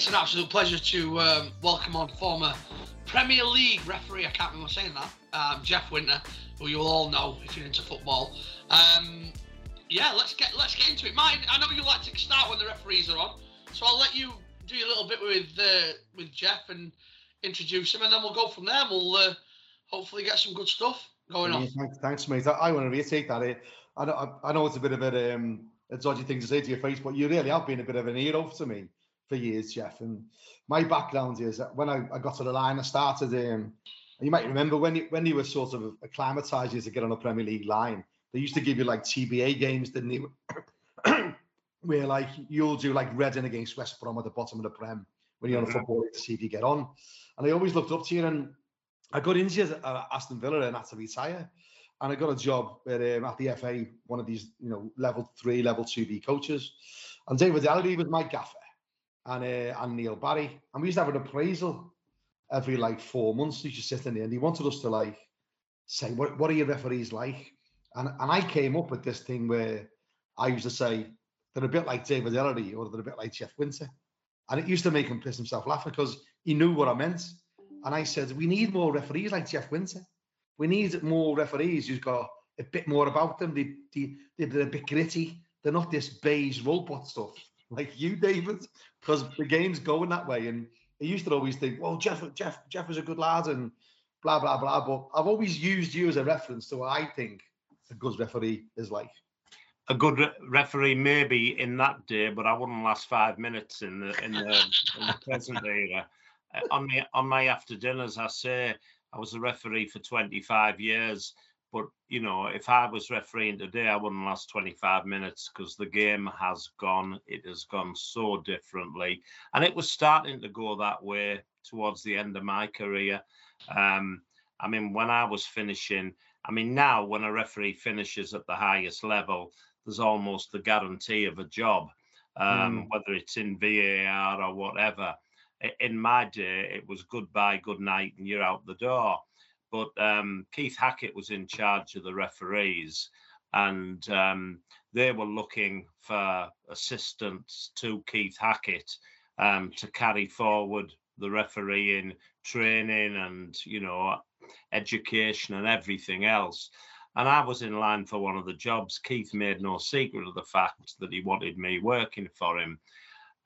it's an absolute pleasure to um, welcome on former Premier League referee. I can't remember saying that. Um, Jeff Winter, who you'll all know if you're into football. Um, yeah, let's get let's get into it. Mine, I know you like to start when the referees are on, so I'll let you do a little bit with uh, with Jeff and introduce him, and then we'll go from there. we'll uh, hopefully get some good stuff going on. thanks, thanks, mate. I, I want to reiterate that. Eh, I know, I know it's a bit of a, um, a dodgy thing to say to your face, but you really have been a bit of an hero to me for years, Jeff. And my background is that when I, I got to the line, I started. Um, you might remember when you, when you were sort of acclimatized to get on a Premier League line, they used to give you like TBA games, didn't they? Where like you'll do like Reading against West Brom at the bottom of the Prem when you're on a mm-hmm. football to see if you get on. And I always looked up to you, and I got into uh, Aston Villa and had to retire. And I got a job at, um, at the FA, one of these, you know, level three, level two B coaches. And David Elleray was my gaffer and uh, and Neil Barry. And we used to have an appraisal every like four months. He just sit in there and he wanted us to like say, what, what are your referees like? And and I came up with this thing where I used to say they're a bit like David Elleray or they're a bit like Jeff Winter. And it used to make him piss himself laughing because he knew what I meant. And I said, we need more referees like Jeff Winter. We need more referees who's got a bit more about them. They, they, they're a bit gritty. They're not this beige robot stuff like you, David, because the game's going that way. And I used to always think, well, Jeff, Jeff, Jeff is a good lad and blah, blah, blah. But I've always used you as a reference to what I think a good referee is like. A good re- referee, maybe in that day, but I wouldn't last five minutes in the in the, in the present era. Uh, on my on my after dinners, I say I was a referee for 25 years. But you know, if I was refereeing today, I wouldn't last 25 minutes because the game has gone. It has gone so differently, and it was starting to go that way towards the end of my career. Um, I mean, when I was finishing, I mean, now when a referee finishes at the highest level, there's almost the guarantee of a job, um, mm. whether it's in VAR or whatever. In my day, it was goodbye, good night, and you're out the door but um, Keith Hackett was in charge of the referees, and um, they were looking for assistants to Keith Hackett um, to carry forward the refereeing training and you know education and everything else. And I was in line for one of the jobs. Keith made no secret of the fact that he wanted me working for him.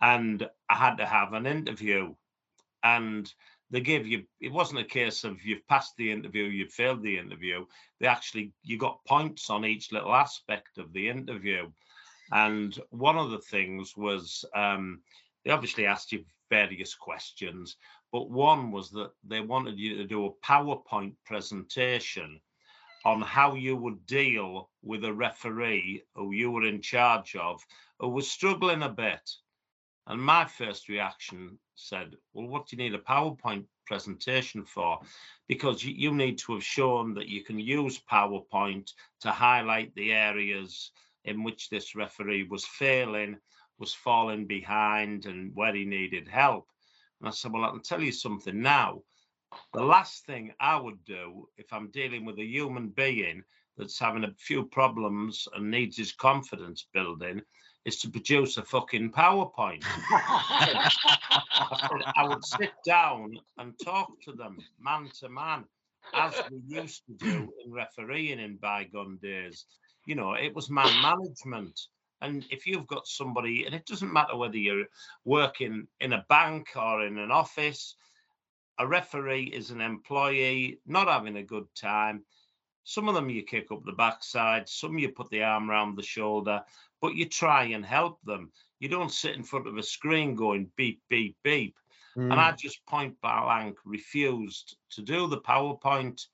And I had to have an interview. And they gave you it wasn't a case of you've passed the interview you've failed the interview. They actually you got points on each little aspect of the interview. And one of the things was um, they obviously asked you various questions but one was that they wanted you to do a powerpoint presentation on how you would deal with a referee who you were in charge of who was struggling a bit and my first reaction said, Well, what do you need a PowerPoint presentation for? Because you, need to have shown that you can use PowerPoint to highlight the areas in which this referee was failing, was falling behind, and where he needed help. And I said, Well, I can tell you something now. The last thing I would do if I'm dealing with a human being that's having a few problems and needs his confidence building is to produce a fucking PowerPoint. I would sit down and talk to them man to man, as we used to do in refereeing in bygone days. You know, it was man management. And if you've got somebody, and it doesn't matter whether you're working in a bank or in an office, a referee is an employee not having a good time. Some of them you kick up the backside, some you put the arm around the shoulder, but you try and help them. You don't sit in front of a screen going beep, beep, beep. Mm. And I mm. just point blank refused to do the PowerPoint.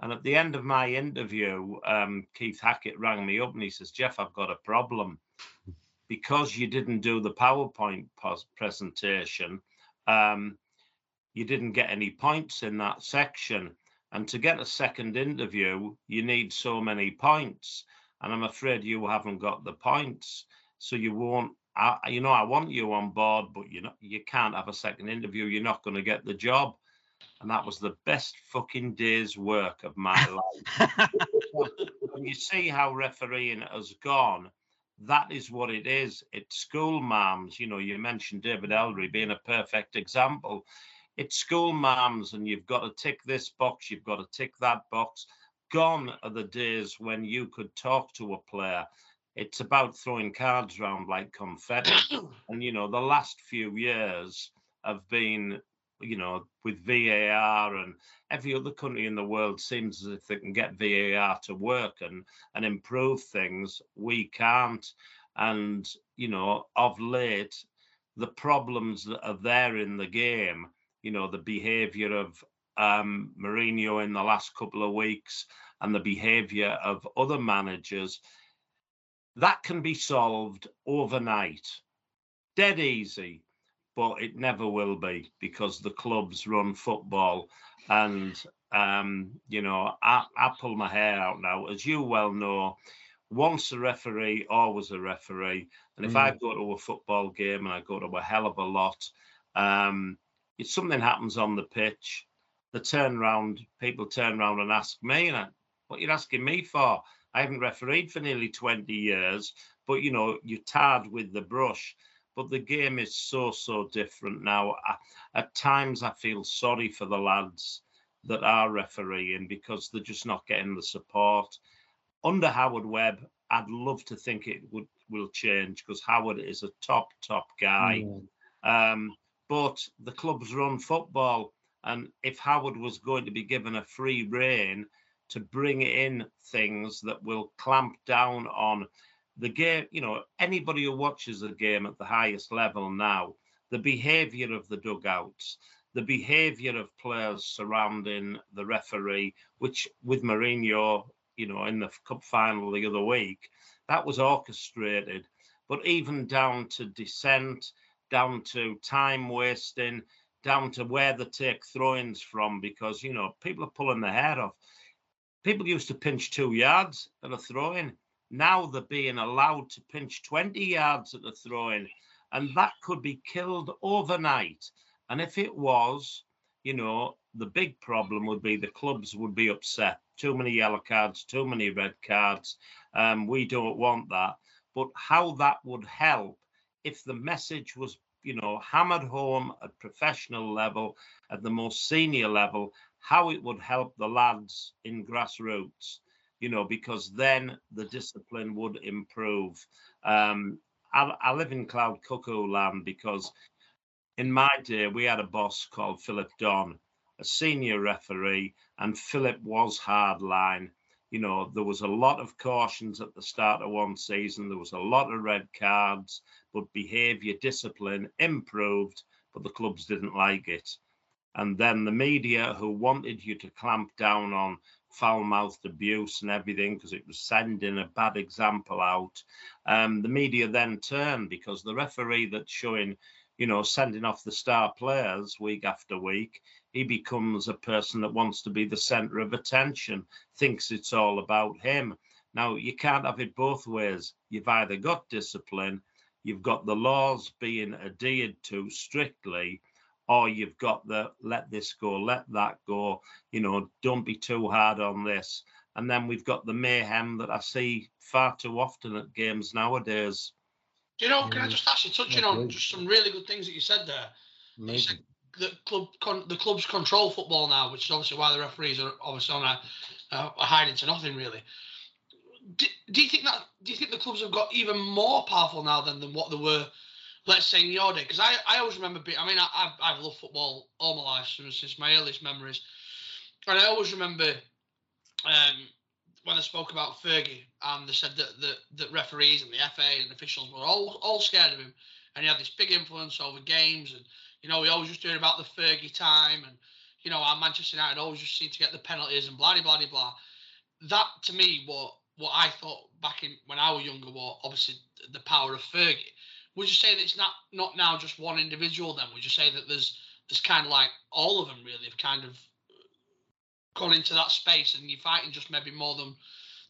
And at the end of my interview, um, Keith Hackett rang me up and he says, Jeff, I've got a problem. Because you didn't do the PowerPoint presentation, um, you didn't get any points in that section. And to get a second interview, you need so many points and I'm afraid you haven't got the points, so you won't. I, you know, I want you on board, but you know, you can't have a second interview. You're not going to get the job, and that was the best fucking day's work of my life. when you see how refereeing has gone, that is what it is. It's school moms. You know, you mentioned David Elleray being a perfect example. It's school moms, and you've got to tick this box, you've got to tick that box. Gone are the days when you could talk to a player. It's about throwing cards around like confetti. and, you know, the last few years have been you know, with VAR and every other country in the world seems as if they can get VAR to work and and improve things. We can't. And you know, of late, the problems that are there in the game, you know, the behaviour of um, Mourinho in the last couple of weeks and the behaviour of other managers, that can be solved overnight. Dead easy but it never will be because the clubs run football. And, um, you know, I, I pull my hair out now. As you well know, once a referee, always a referee. And if mm. I go to a football game and I go to a hell of a lot, um, if something happens on the pitch, the turn around, people turn around and ask me, and I, what you're asking me for? I haven't refereed for nearly 20 years, but you know, you're tarred with the brush but the game is so so different now. I, at times, I feel sorry for the lads that are refereeing because they're just not getting the support. Under Howard Webb, I'd love to think it would will change because Howard is a top top guy. Mm. Um, but the clubs run football, and if Howard was going to be given a free rein to bring in things that will clamp down on the game, you know, anybody who watches a game at the highest level now, the behaviour of the dugouts, the behaviour of players surrounding the referee, which with Mourinho, you know, in the cup final the other week, that was orchestrated. But even down to dissent, down to time wasting, down to where they take throw-ins from, because you know people are pulling their hair off. People used to pinch two yards at a throw-in. Now they're being allowed to pinch 20 yards at the throw in, and that could be killed overnight. And if it was, you know, the big problem would be the clubs would be upset. Too many yellow cards, too many red cards. Um, we don't want that. But how that would help if the message was, you know, hammered home at professional level, at the most senior level, how it would help the lads in grassroots you know, because then the discipline would improve. Um, I, I live in cloud cuckoo land because in my day we had a boss called Philip Don, a senior referee, and Philip was hardline. You know, there was a lot of cautions at the start of one season. There was a lot of red cards, but behaviour, discipline improved, but the clubs didn't like it. And then the media, who wanted you to clamp down on foul mouthed abuse and everything because it was sending a bad example out. Um, the media then turned because the referee that's showing, you know, sending off the star players week after week, he becomes a person that wants to be the center of attention, thinks it's all about him. Now, you can't have it both ways. You've either got discipline, you've got the laws being adhered to strictly, or you've got the let this go, let that go, you know, don't be too hard on this. And then we've got the mayhem that I see far too often at games nowadays. Do you know, can I just ask you, touching on just some really good things that you said there? You said the club, con, the clubs control football now, which is obviously why the referees are obviously on a, uh, hiding to nothing really. Do, do, you think that? Do you think the clubs have got even more powerful now than, than what they were let's say in your day, because I, I always remember being, I mean, I, I've, I've loved football all my life since, since my earliest memories. And I always remember um, when I spoke about Fergie and they said that, that, that referees and the FA and officials were all, all scared of him. And he had this big influence over games. And, you know, we always just doing about the Fergie time. And, you know, our Manchester United always just seemed to get the penalties and blah, blah, blah, blah. That, to me, what what I thought back in when I was younger was obviously the power of Fergie would you say that it's not not now just one individual? Then would you say that there's there's kind of like all of them really have kind of uh, gone into that space, and you're fighting just maybe more than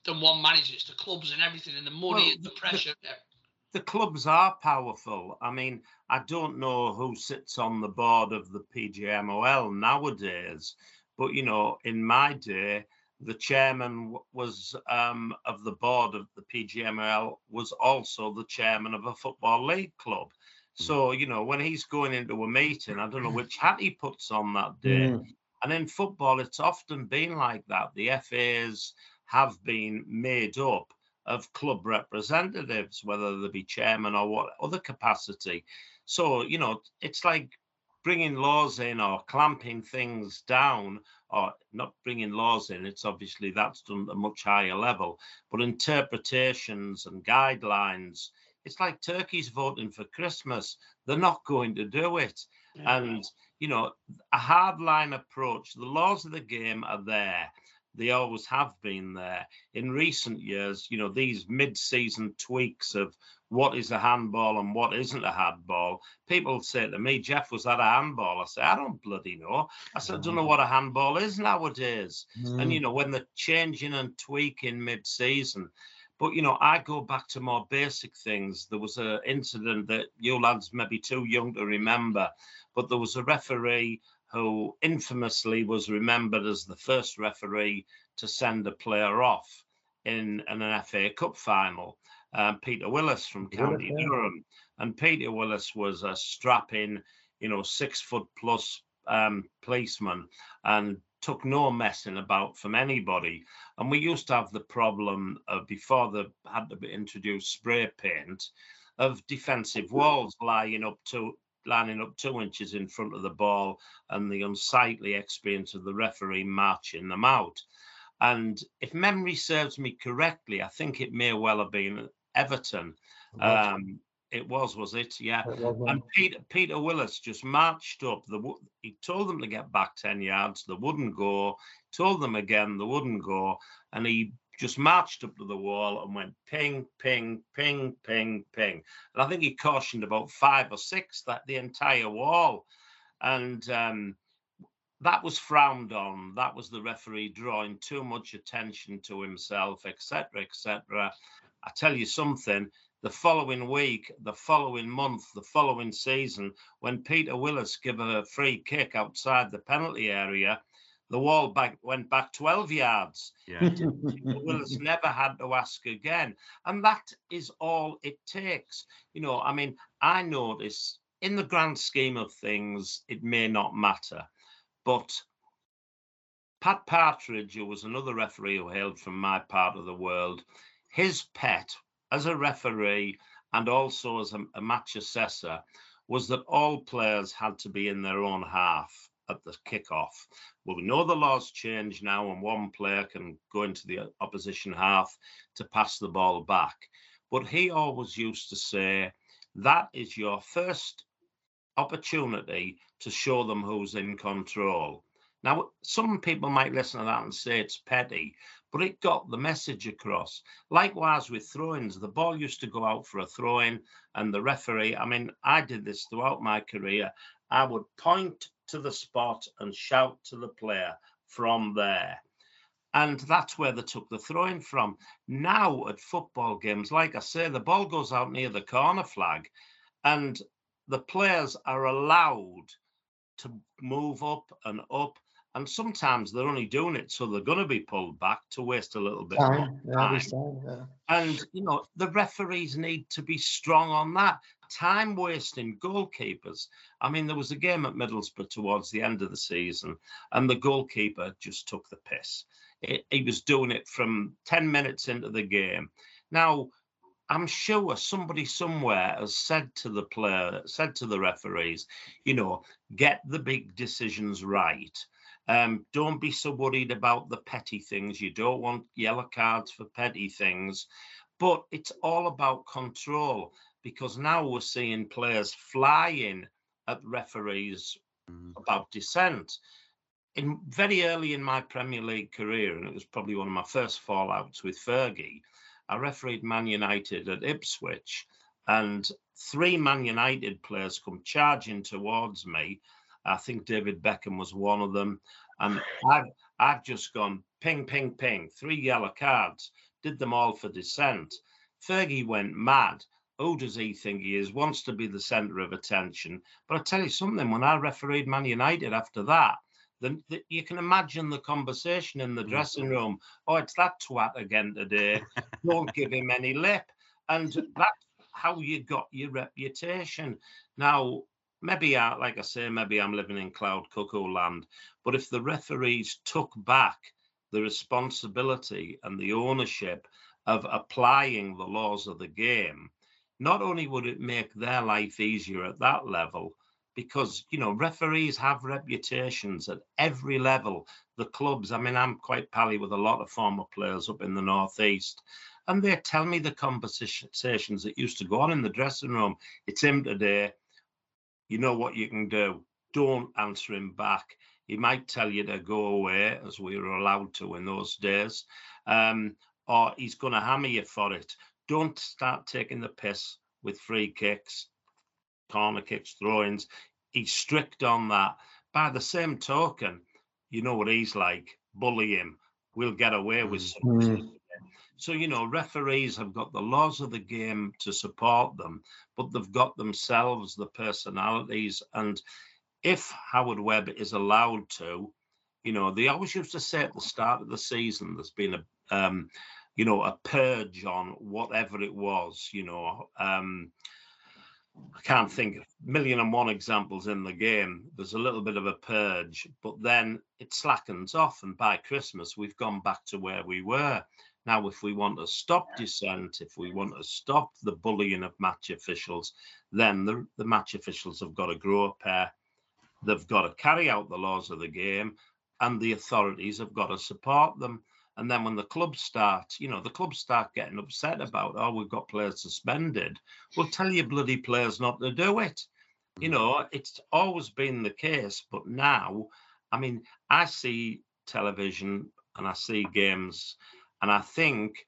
than one manager. It's the clubs and everything, and the money well, and the pressure. The, the clubs are powerful. I mean, I don't know who sits on the board of the PGMOL nowadays, but you know, in my day, the chairman was um, of the board of the PGML was also the chairman of a football league club. Hmm. So you know when he's going into a meeting, I don't know which hat he puts on that day. Mm. And in football, it's often been like that. The FAs have been made up of club representatives, whether they be chairman or what other capacity. So you know it's like bringing laws in or clamping things down or not bringing laws in it's obviously that's done at a much higher level. But interpretations and guidelines it's like turkeys voting for christmas. They're not going to do it. Yeah. and you know a hardline approach the laws of the game are there they always have been there in recent years you know these mid-season tweaks of what is a handball and what isn't a handball. People say to me, Jeff, was that a handball? I say, I don't bloody know. I said, I don't know what a handball is nowadays. Mm. And, you know, when they're changing and tweaking mid season. But, you know, I go back to more basic things. There was an incident that you lads may be too young to remember, but there was a referee who infamously was remembered as the first referee to send a player off in, in an FA Cup final um, Peter Willis from County Willis, Durham. And Peter Willis was a strapping, you know, six foot plus um, policeman and took no messing about from anybody. And we used to have the problem of before they had to be introduced spray paint of defensive walls lying up to lining up two inches in front of the ball and the unsightly experience of the referee marching them out. And if memory serves me correctly, I think it may well have been Everton. Um, it was, was it? Yeah. It and Peter Peter Willis just marched up. The he told them to get back ten yards. They wouldn't go. Told them again they wouldn't go, and he just marched up to the wall and went ping, ping, ping, ping, ping. And I think he cautioned about five or six that the entire wall, and um, that was frowned on. That was the referee drawing too much attention to himself, etc., etc. I tell you something, the following week, the following month, the following season, when Peter Willis gave a free kick outside the penalty area, the wall back went back 12 yards. Yeah. Willis never had to ask again. And that is all it takes. You know, I mean, I notice in the grand scheme of things, it may not matter. But Pat Partridge, who was another referee who hailed from my part of the world, his pet as a referee and also as a, a match assessor was that all players had to be in their own half at the kickoff. Well, we know the laws change now, and one player can go into the opposition half to pass the ball back. But he always used to say, that is your first opportunity to show them who's in control. Now, some people might listen to that and say it's petty, but it got the message across. Likewise with throw-ins, the ball used to go out for a throw-in, and the referee. I mean, I did this throughout my career. I would point to the spot and shout to the player from there. And that's where they took the throwing from. Now at football games, like I say, the ball goes out near the corner flag, and the players are allowed to move up and up and sometimes they're only doing it so they're going to be pulled back to waste a little bit time. time. Yeah, And you know the referees need to be strong on that. Time wasting goalkeepers. I mean, there was a game at Middlesbrough towards the end of the season, and the goalkeeper just took the piss. It, he was doing it from ten minutes into the game. Now, I'm sure somebody somewhere has said to the player, said to the referees, you know, get the big decisions right um, don't be so worried about the petty things. You don't want yellow cards for petty things, but it's all about control because now we're seeing players flying at referees mm. about dissent. In very early in my Premier League career, and it was probably one of my first fallouts with Fergie, I refereed Man United at Ipswich, and three Man United players come charging towards me I think David Beckham was one of them. And I've, I've just gone ping, ping, ping, three yellow cards, did them all for dissent. Fergie went mad. Who does he think he is? Wants to be the centre of attention. But I tell you something, when I refereed Man United after that, the, the, you can imagine the conversation in the mm. dressing room. Oh, it's that twat again today. Don't give him any lip. And that's how you got your reputation. Now, maybe I, like I say, maybe I'm living in cloud cuckoo land. But if the referees took back the responsibility and the ownership of applying the laws of the game, not only would it make their life easier at that level, because you know referees have reputations at every level. The clubs, I mean, I'm quite pally with a lot of former players up in the northeast, and they tell me the conversations that used to go on in the dressing room. It's him today. You know what you can do. Don't answer him back. He might tell you to go away, as we were allowed to in those days, um, or he's going to hammer you for it. Don't start taking the piss with free kicks corner kicks, throw-ins. He's strict on that. By the same token, you know what he's like. Bully him. We'll get away with something. Mm. So, you know, referees have got the laws of the game to support them, but they've got themselves, the personalities. And if Howard Webb is allowed to, you know, they always used to say at the start of the season, there's been a, um, you know, a purge on whatever it was, you know, um, I can't think of million and one examples in the game. There's a little bit of a purge, but then it slackens off, and by Christmas we've gone back to where we were. Now, if we want to stop dissent, if we want to stop the bullying of match officials, then the, the match officials have got to grow a pair. They've got to carry out the laws of the game, and the authorities have got to support them. And then when the clubs start, you know, the clubs start getting upset about, oh, we've got players suspended. Well, tell your bloody players not to do it. You mm. know, it's always been the case, but now, I mean, I see television and I see games, and I think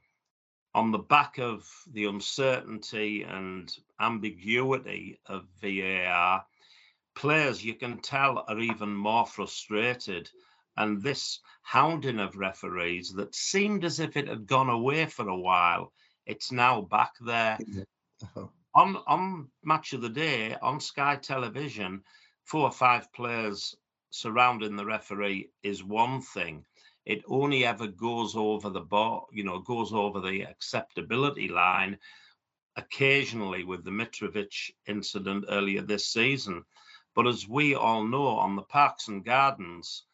on the back of the uncertainty and ambiguity of VAR, players you can tell are even more frustrated and this hounding of referees that seemed as if it had gone away for a while, it's now back there. Uh-huh. On on match of the day on Sky Television, four or five players surrounding the referee is one thing. It only ever goes over the bar, you know, goes over the acceptability line occasionally with the Mitrovic incident earlier this season. But as we all know on the parks and gardens,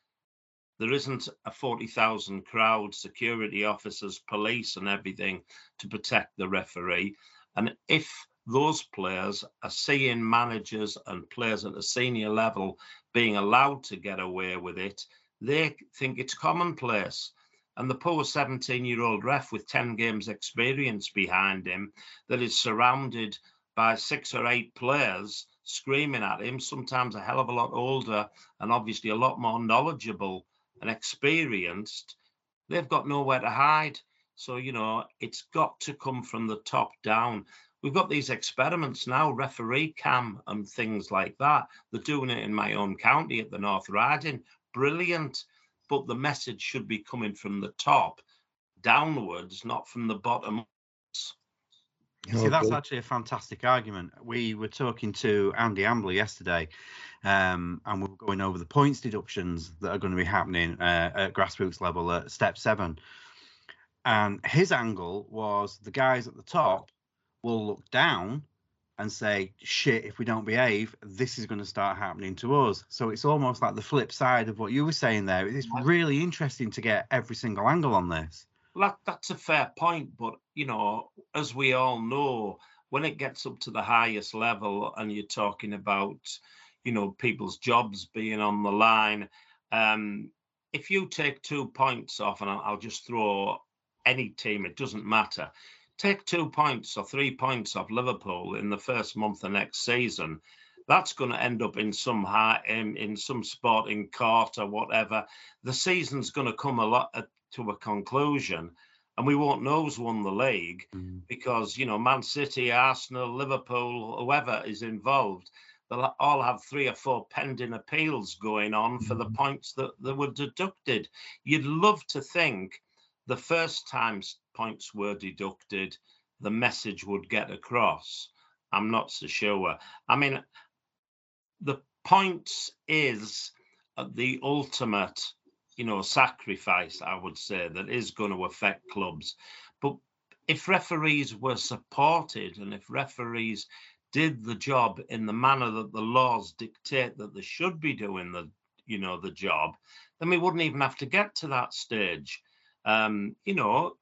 there isn't a 40,000 crowd, security officers, police, and everything to protect the referee. And if those players are seeing managers and players at a senior level being allowed to get away with it, they think it's commonplace. And the poor 17 year old ref with 10 games experience behind him that is surrounded by six or eight players screaming at him, sometimes a hell of a lot older and obviously a lot more knowledgeable and experienced, they've got nowhere to hide. So, you know, it's got to come from the top down. We've got these experiments now, referee cam and things like that. They're doing it in my own county at the North Riding. Brilliant. But the message should be coming from the top downwards, not from the bottom. See, that's actually a fantastic argument. We were talking to Andy Ambler yesterday, um, and we were going over the points deductions that are going to be happening uh, at grassroots level at step seven. And his angle was the guys at the top will look down and say, shit, if we don't behave, this is going to start happening to us. So it's almost like the flip side of what you were saying there. It's really interesting to get every single angle on this. That, that's a fair point, but you know, as we all know, when it gets up to the highest level and you're talking about, you know, people's jobs being on the line, um, if you take two points off, and I'll, just throw any team, it doesn't matter. Take two points or three points off Liverpool in the first month of next season. That's going to end up in some high, in, in some sporting court or whatever. The season's going to come a lot uh, to a conclusion and we won't know who's won the league mm. because you know Man City, Arsenal, Liverpool, whoever is involved, they'll all have three or four pending appeals going on mm. for the mm-hmm. points that, that were deducted. You'd love to think the first time points were deducted, the message would get across. I'm not so sure. I mean, the points is the ultimate, you know, sacrifice, I would say, that is going to affect clubs. But if referees were supported and if referees did the job in the manner that the laws dictate that they should be doing the, you know, the job, then we wouldn't even have to get to that stage. Um, you know,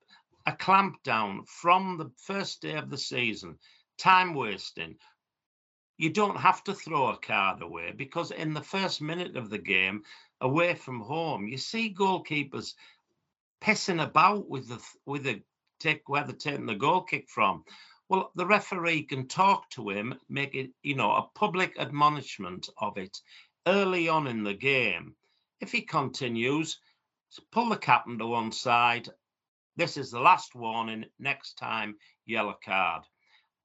a clampdown from the first day of the season, time wasting. You don't have to throw a card away because in the first minute of the game, away from home, you see goalkeepers pissing about with the with the take where they're taking the goal kick from. Well, the referee can talk to him, make it, you know, a public admonishment of it early on in the game. If he continues, pull the captain to one side this is the last warning. Next time, yellow card.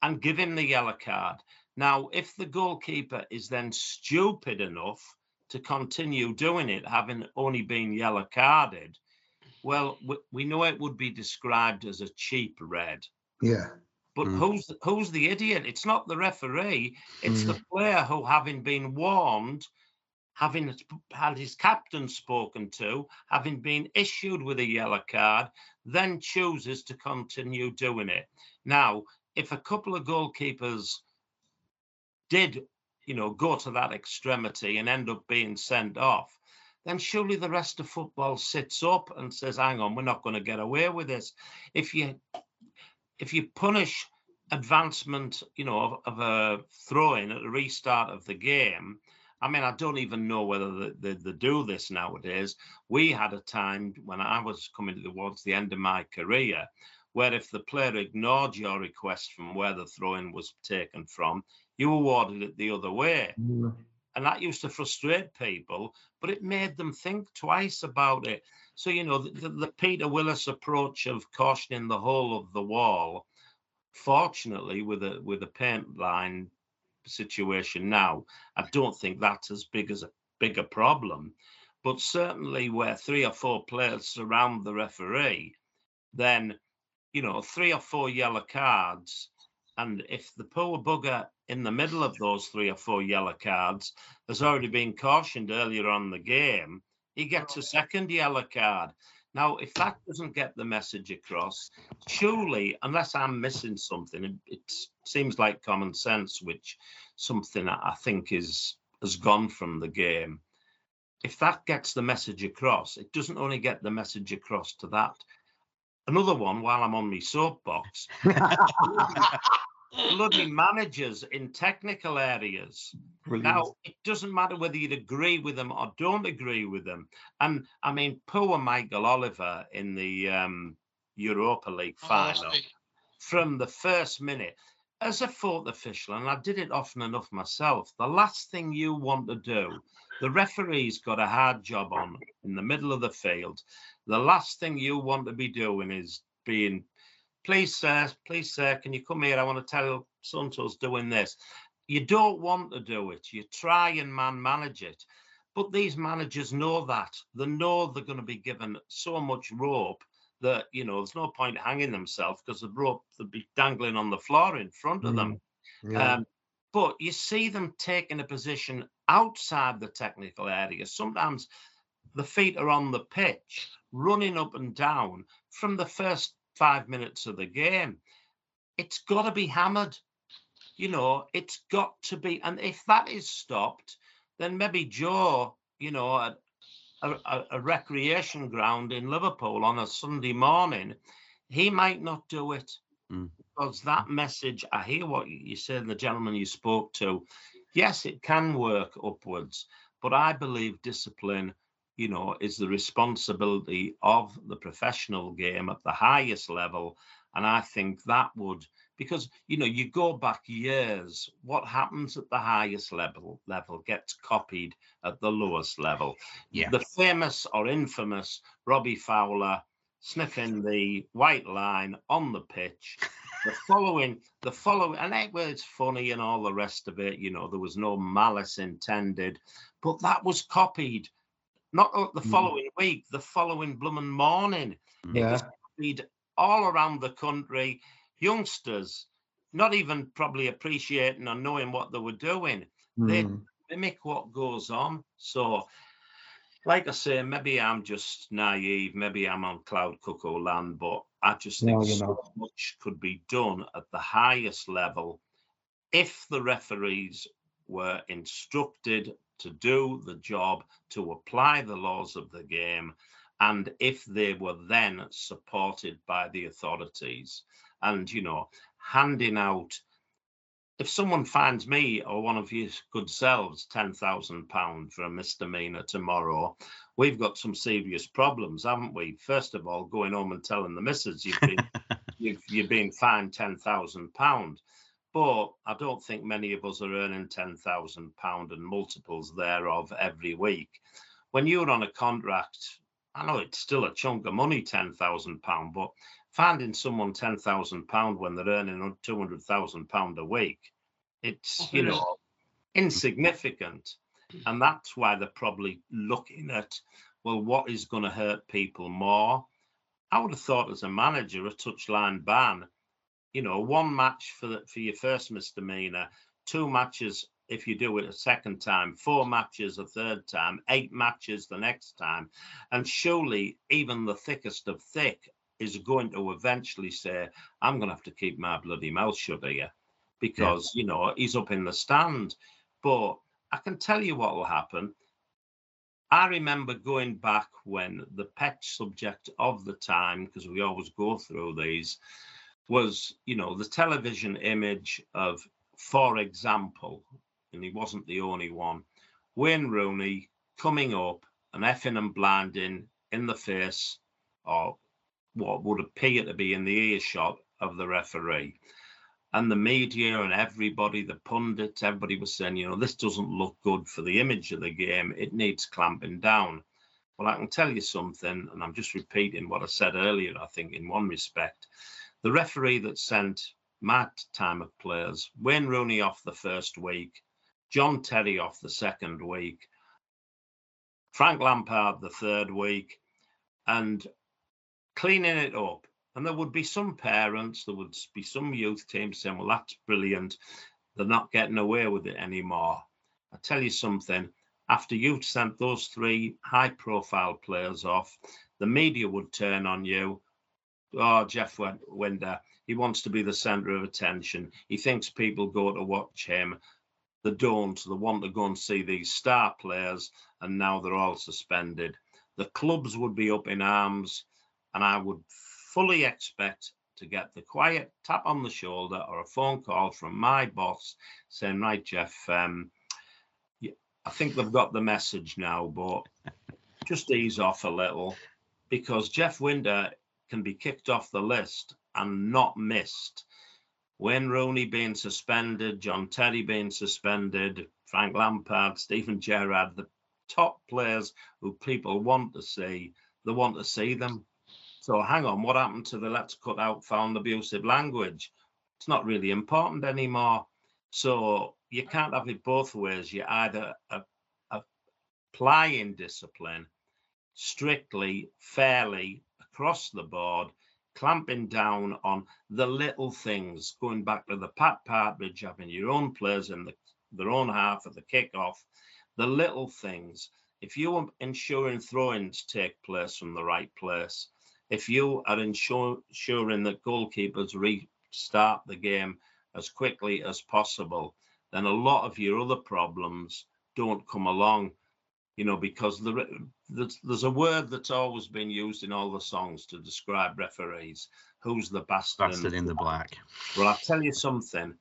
And give him the yellow card. Now, if the goalkeeper is then stupid enough to continue doing it, having only been yellow carded, well, we, we know it would be described as a cheap red. Yeah. But mm. who's who's the idiot? It's not the referee. It's mm. the player who, having been warned, having had his captain spoken to, having been issued with a yellow card, then chooses to continue doing it. Now, if a couple of goalkeepers did, you know, go to that extremity and end up being sent off, then surely the rest of football sits up and says, hang on, we're not going to get away with this. If you if you punish advancement, you know, of, of a throw-in at the restart of the game, I mean, I don't even know whether they, they, they, do this nowadays. We had a time when I was coming towards the end of my career where if the player ignored your request from where the throw-in was taken from, you awarded it the other way. Mm. And that used to frustrate people, but it made them think twice about it. So, you know, the, the Peter Willis approach of cautioning the whole of the wall, fortunately, with a with a paint line situation now, I don't think that's as big as a bigger problem. But certainly where three or four players surround the referee, then you know, three or four yellow cards. And if the poor bugger in the middle of those three or four yellow cards has already been cautioned earlier on the game, he gets a second yellow card. Now, if that doesn't get the message across, surely, unless I'm missing something, it, it seems like common sense, which something I think is has gone from the game. If that gets the message across, it doesn't only get the message across to that. Another one, while I'm on my soapbox, bloody managers in technical areas. Brilliant. Now, it doesn't matter whether you'd agree with them or don't agree with them. And I mean, poor Michael Oliver in the um, Europa League oh, final, oh, from the first minute, as a fourth official, and I did it often enough myself, the last thing you want to do, the referee's got a hard job on in the middle of the field. The last thing you want to be doing is being please, sir, please, sir, can you come here? I want to tell Santos doing this. You don't want to do it. You try and man manage it. But these managers know that. They know they're going to be given so much rope that, you know, there's no point hanging themselves because the rope would be dangling on the floor in front of them. Mm, yeah. Um, but you see them taking a position outside the technical area. Sometimes the feet are on the pitch, running up and down from the first five minutes of the game. It's got to be hammered. You know, it's got to be. And if that is stopped, then maybe Joe, you know, a, a, a recreation ground in Liverpool on a Sunday morning, he might not do it. Mm. Because that message, I hear what you said, the gentleman you spoke to. Yes, it can work upwards, but I believe discipline you know, is the responsibility of the professional game at the highest level. And I think that would, because you know, you go back years, what happens at the highest level level gets copied at the lowest level. Yeah. The famous or infamous Robbie Fowler sniffing the white line on the pitch. The following, the following, and it was funny and all the rest of it. You know, there was no malice intended, but that was copied not the mm. following mm. week, the following blooming morning. Yeah. It was all around the country, youngsters, not even probably appreciating or knowing what they were doing. Mm. They mimic what goes on. So like I say, maybe I'm just naive. Maybe I'm on cloud cuckoo land, but I just think you're so not. much could be done at the highest level if the referees were instructed to do the job, to apply the laws of the game, and if they were then supported by the authorities. And, you know, handing out if someone finds me or one of you good selves ten thousand pound for a misdemeanor tomorrow, we've got some serious problems, haven't we? First of all, going home and telling the missus you've been you've you've been fined ten thousand pound. But I don't think many of us are earning ten thousand pound and multiples thereof every week. When you're on a contract, I know it's still a chunk of money, ten thousand pound, but finding someone ten thousand pound when they're earning two hundred thousand pound a week, it's you know insignificant, and that's why they're probably looking at well, what is going to hurt people more? I would have thought as a manager a touchline ban, you know, one match for the, for your first misdemeanor, two matches if you do it a second time, four matches a third time, eight matches the next time, and surely even the thickest of thick is going to eventually say, I'm going to have to keep my bloody mouth shut here because, you know, he's up in the stand. But I can tell you what will happen. I remember going back when the pet subject of the time, because we always go through these, was, you know, the television image of, for example, and he wasn't the only one, Wayne Rooney coming up and effing and blinding in the face or what would appear to be in the earshot of the referee. And the media and everybody, the pundits, everybody was saying, you know, this doesn't look good for the image of the game. It needs clamping down. Well, I can tell you something, and I'm just repeating what I said earlier, I think, in one respect. The referee that sent Matt time of players, Wayne Rooney off the first week, John Terry off the second week, Frank Lampard the third week, and cleaning it up. And there would be some parents, there would be some youth teams saying, well, that's brilliant. They're not getting away with it anymore. I tell you something, after you've sent those three high profile players off, the media would turn on you. Oh, Jeff Winter, he wants to be the centre of attention. He thinks people go to watch him. They don't. They want to go and see these star players, and now they're all suspended. The clubs would be up in arms, and I would fully expect to get the quiet tap on the shoulder or a phone call from my boss saying, Right, Jeff, um, I think they've got the message now, but just ease off a little because Jeff Winter can be kicked off the list and not missed. Wayne Rooney being suspended, John Terry being suspended, Frank Lampard, Steven Gerrard, the top players who people want to see, they want to see them. So hang on, what happened to the let's cut out found abusive language? It's not really important anymore. So you can't have it both ways. You're either applying discipline strictly, fairly across the board, clamping down on the little things, going back to the Pat Partridge, having your own players in the, their own half of the kickoff, the little things. If you are ensuring throw-ins take place from the right place, if you are ensuring that goalkeepers restart the game as quickly as possible, then a lot of your other problems don't come along you know, because the, there's, there's a word that's always been used in all the songs to describe referees. Who's the bastard? Bastard in the black. Well, I'll tell you something.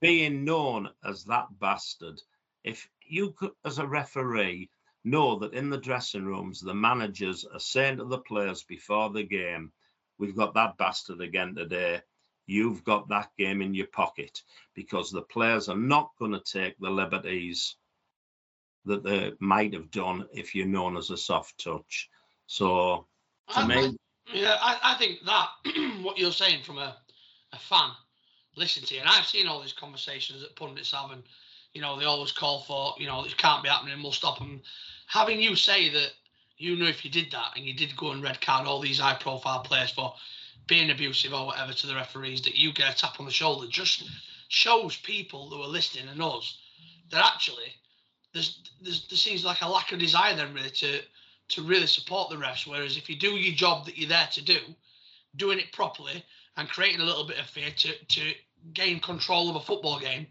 Being known as that bastard, if you could, as a referee, know that in the dressing rooms, the managers are saying to the players before the game, we've got that bastard again today. You've got that game in your pocket because the players are not going to take the liberties that they might have done if you're known as a soft touch. So to I- me, Yeah, I, I think that what you're saying from a, a fan, listen to you, and I've seen all these conversations that pundits have, and you know they always call for, you know, this can't be happening, we'll stop them. Having you say that you know if you did that and you did go and red card all these high profile players for being abusive or whatever to the referees, that you get a tap on the shoulder just shows people who are listening and us that actually there's, there seems like a lack of desire then really to to really support the refs. Whereas if you do your job that you're there to do, doing it properly and creating a little bit of fear to to gain control of a football game,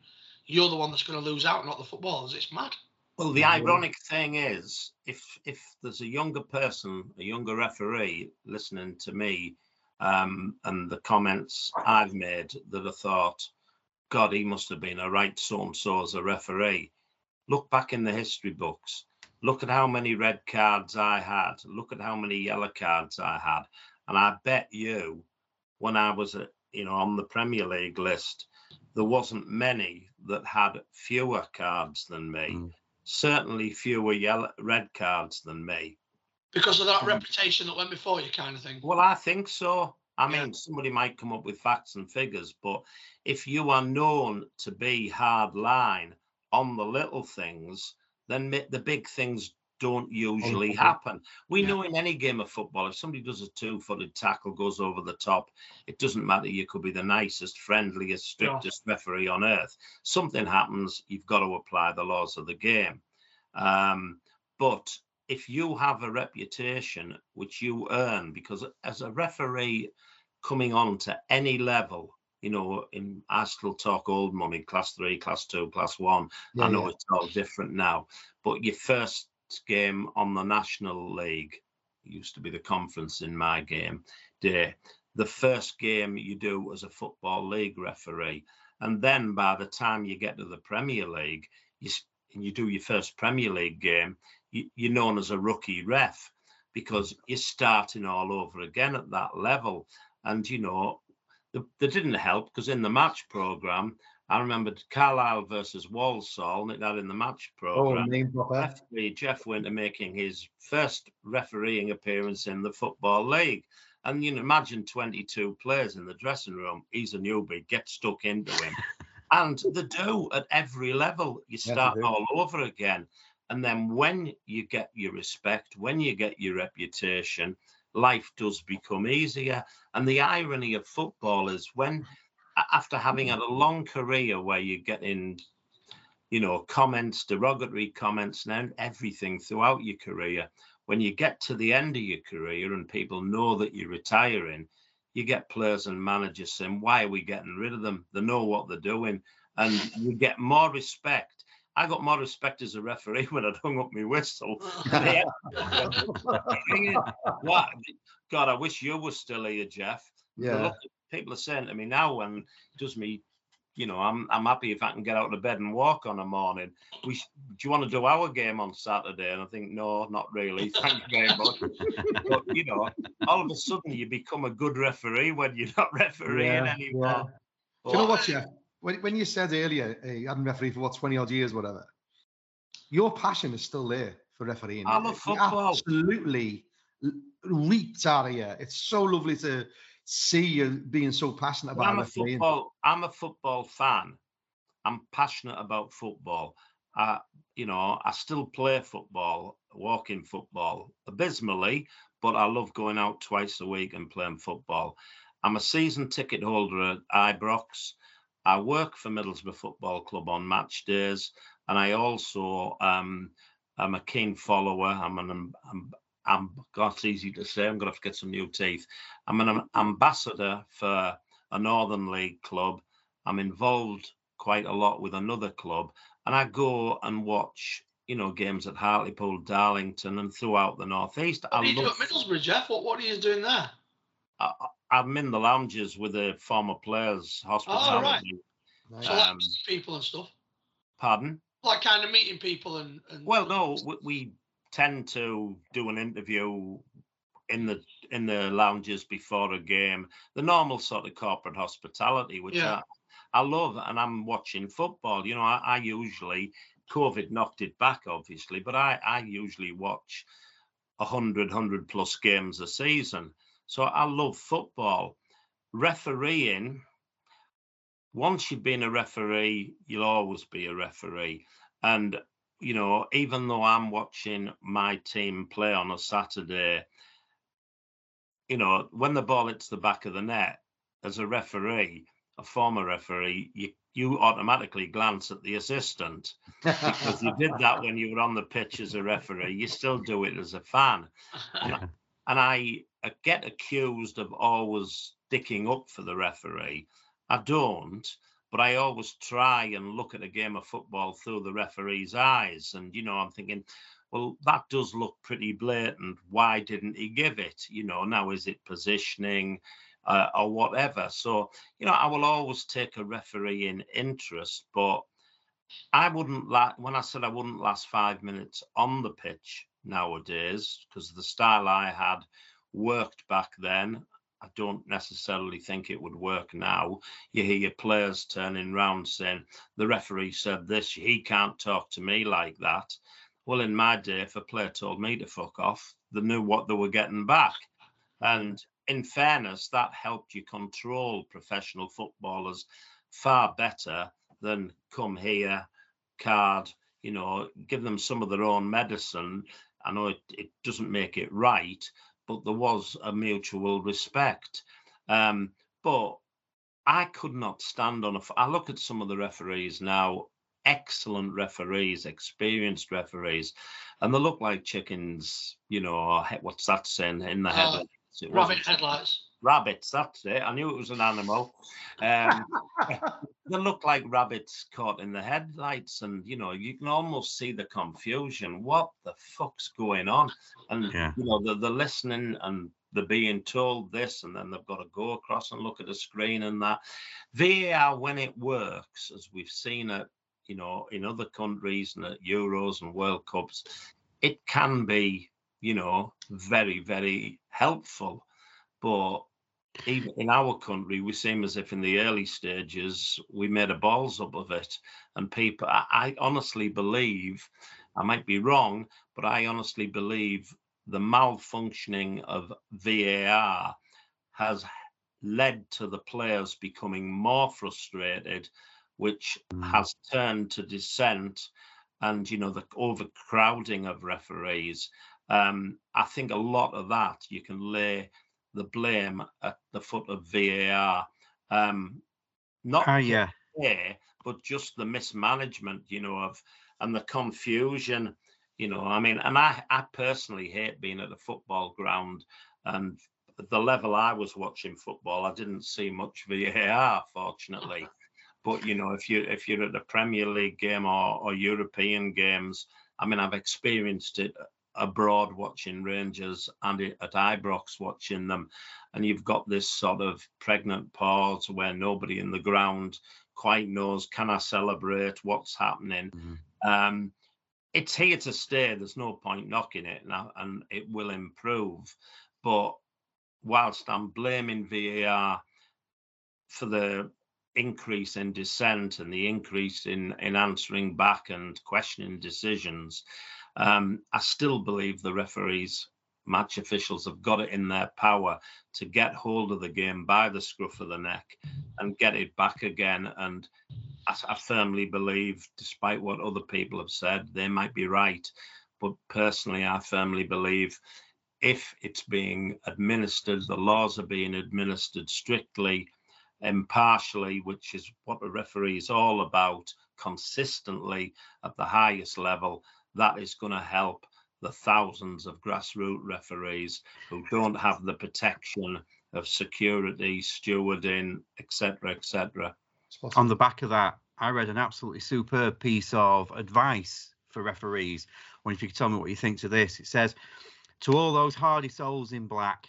you're the one that's going to lose out, not the footballers. It's mad. Well, the ironic thing is, if if there's a younger person, a younger referee listening to me, um, and the comments I've made that I thought, God, he must have been a right so and so as a referee. Look back in the history books. Look at how many red cards I had. Look at how many yellow cards I had. And I bet you, when I was, at, you know, on the Premier League list, there wasn't many that had fewer cards than me. Mm. Certainly fewer yellow, red cards than me. Because of that mm. reputation that went before you, kind of thing. Well, I think so. I mean, yeah. somebody might come up with facts and figures, but if you are known to be hard line on the little things, then the big things don't usually happen. We yeah. know in any game of football, if somebody does a two-footed tackle, goes over the top, it doesn't matter. You could be the nicest, friendliest, strictest yeah. referee on earth. Something happens, you've got to apply the laws of the game. Um, but if you have a reputation which you earn, because as a referee coming on to any level, you know, in I still talk old money, class three, class two, class one. Yeah, I know yeah. it's all different now, but your first game on the National League used to be the conference in my game day. The first game you do as a football league referee, and then by the time you get to the Premier League, you and you do your first Premier League game, you, you're known as a rookie ref because mm. you're starting all over again at that level. And you know, they didn't help because in the match program, I remember Carlisle versus Walsall, and it had in the match oh, program. Oh, name referee Jeff Winter making his first refereeing appearance in the Football League. And you know, imagine 22 players in the dressing room. He's a newbie, get stuck into him. and they do at every level. You start yes, all over again. And then when you get your respect, when you get your reputation, life does become easier. And the irony of football is when, after having had a long career where you're getting, you know, comments, derogatory comments, and everything throughout your career, when you get to the end of your career and people know that you're retiring, you get players and managers saying, Why are we getting rid of them? They know what they're doing. And you get more respect I got more respect as a referee when I'd hung up my whistle. what? God, I wish you were still here, Jeff. Yeah. People are saying to me now, and it does me, you know, I'm I'm happy if I can get out of bed and walk on a morning. We do you want to do our game on Saturday? And I think no, not really. Thank you very much. but you know, all of a sudden you become a good referee when you're not refereeing yeah, anymore. Yeah. do you know what, Jeff? When, when you said earlier uh, you hadn't refereed for what 20 odd years, whatever, your passion is still there for refereeing. I love football. Absolutely reeked out of you. It's so lovely to see you being so passionate about I'm a football. I'm a football fan. I'm passionate about football. Uh, you know, I still play football, walking football abysmally, but I love going out twice a week and playing football. I'm a season ticket holder at Ibrox. I work for Middlesbrough Football Club on match days, and I also um, am a keen follower. I'm an I'm, I'm God's easy to say. I'm gonna have to get some new teeth. I'm an ambassador for a Northern League club. I'm involved quite a lot with another club, and I go and watch you know, games at Hartlepool, Darlington, and throughout the northeast. What I are you love... doing at Middlesbrough, Jeff? What What are you doing there? I, I'm in the lounges with the former players' hospitality. Oh, right. So like um, people and stuff. Pardon? Like kind of meeting people and. and well, no, we, we, tend to do an interview in the in the lounges before a game. The normal sort of corporate hospitality, which yeah. I, I love, and I'm watching football. You know, I, I usually COVID knocked it back, obviously, but I I usually watch 100, 100 plus games a season. So I love football. Refereeing, once you've been a referee, you'll always be a referee. And, you know, even though I'm watching my team play on a Saturday, you know, when the ball hits the back of the net, as a referee, a former referee, you you automatically glance at the assistant because you did that when you were on the pitch as a referee. You still do it as a fan, and, and I get accused of always sticking up for the referee. I don't, but I always try and look at a game of football through the referee's eyes. And, you know, I'm thinking, well, that does look pretty blatant. Why didn't he give it? You know, now is it positioning uh, or whatever? So, you know, I will always take a referee in interest, but I wouldn't like when I said I wouldn't last five minutes on the pitch nowadays because the style I had worked back then I don't necessarily think it would work now. You hear your players turning round saying, the referee said this, he can't talk to me like that. Well, in my day, if a player told me to fuck off, they knew what they were getting back. And in fairness, that helped you control professional footballers far better than come here, card, you know, give them some of their own medicine. I know it, it doesn't make it right, but there was a mutual respect. Um, but I could not stand on a. I look at some of the referees now, excellent referees, experienced referees, and they look like chickens. You know, what's that saying in the head? Uh, rabbit headlights rabbits. That's it. I knew it was an animal. Um, they look like rabbits caught in the headlights, and you know you can almost see the confusion. What the fuck's going on? And yeah. you know they're, they're listening and they're being told this, and then they've got to go across and look at the screen and that. VAR, when it works, as we've seen it, you know, in other countries and at Euros and World Cups, it can be, you know, very, very helpful. But even in our country, we seem as if in the early stages we made a balls up of it. And people, I, I honestly believe, I might be wrong, but I honestly believe the malfunctioning of VAR has led to the players becoming more frustrated, which mm. has turned to dissent and you know the overcrowding of referees. Um, I think a lot of that you can lay the blame at the foot of VAR. Um, not uh, yeah. There, but just the mismanagement, you know, of and the confusion, you know. I mean, and I, I personally hate being at a football ground and the level I was watching football, I didn't see much VAR, fortunately. But you know, if you if you're at the Premier League game or, or European games, I mean, I've experienced it abroad watching Rangers and at Ibrox watching them, and you've got this sort of pregnant pause where nobody in the ground quite knows can I celebrate what's happening. Mm-hmm. Um, it's here to stay. There's no point knocking it now, and it will improve. But whilst I'm blaming VAR for the increase in dissent and the increase in in answering back and questioning decisions, um, I still believe the referees, match officials have got it in their power to get hold of the game by the scruff of the neck and get it back again. And I, I firmly believe, despite what other people have said, they might be right. But personally, I firmly believe if it's being administered, the laws are being administered strictly, impartially, which is what a referee is all about, consistently at the highest level, that is going to help the thousands of grassroots referees who don't have the protection of security, stewarding, etc., etc. On the back of that, I read an absolutely superb piece of advice for referees. I wonder if you could tell me what you think to this. It says, "To all those hardy souls in black,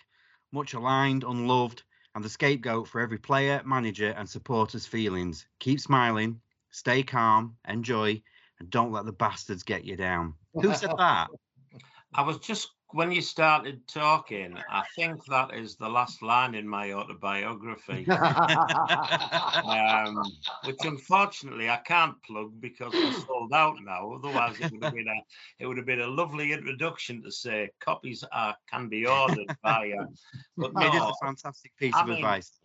much aligned, unloved, and the scapegoat for every player, manager, and supporter's feelings, keep smiling, stay calm, enjoy, and don't let the bastards get you down. Who said that? I was just when you started talking, I think that is the last line in my autobiography, um, which unfortunately I can't plug because it's sold out now. Otherwise, it would have been a it would have been a lovely introduction to say copies are can be ordered by. but no, it is a fantastic piece I of mean, advice.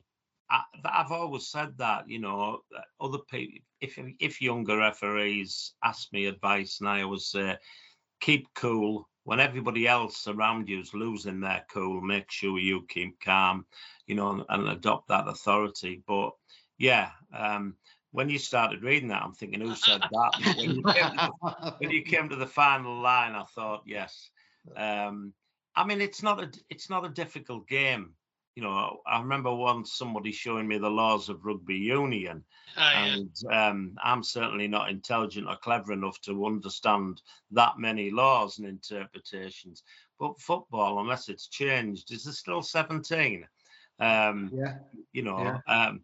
I, have always said that, you know, other people, if if younger referees ask me advice, and I always say, keep cool. When everybody else around you is losing their cool, make sure you keep calm, you know, and, and adopt that authority. But yeah. Um, when you started reading that, I'm thinking, who said that? when, you the, when, you came to the final line, I thought, yes. Um, I mean, it's not a it's not a difficult game. You know, I remember once somebody showing me the laws of rugby union, oh, and um, I'm certainly not intelligent or clever enough to understand that many laws and interpretations. But football, unless it's changed, is there still 17? Um, yeah. You know, yeah. Um,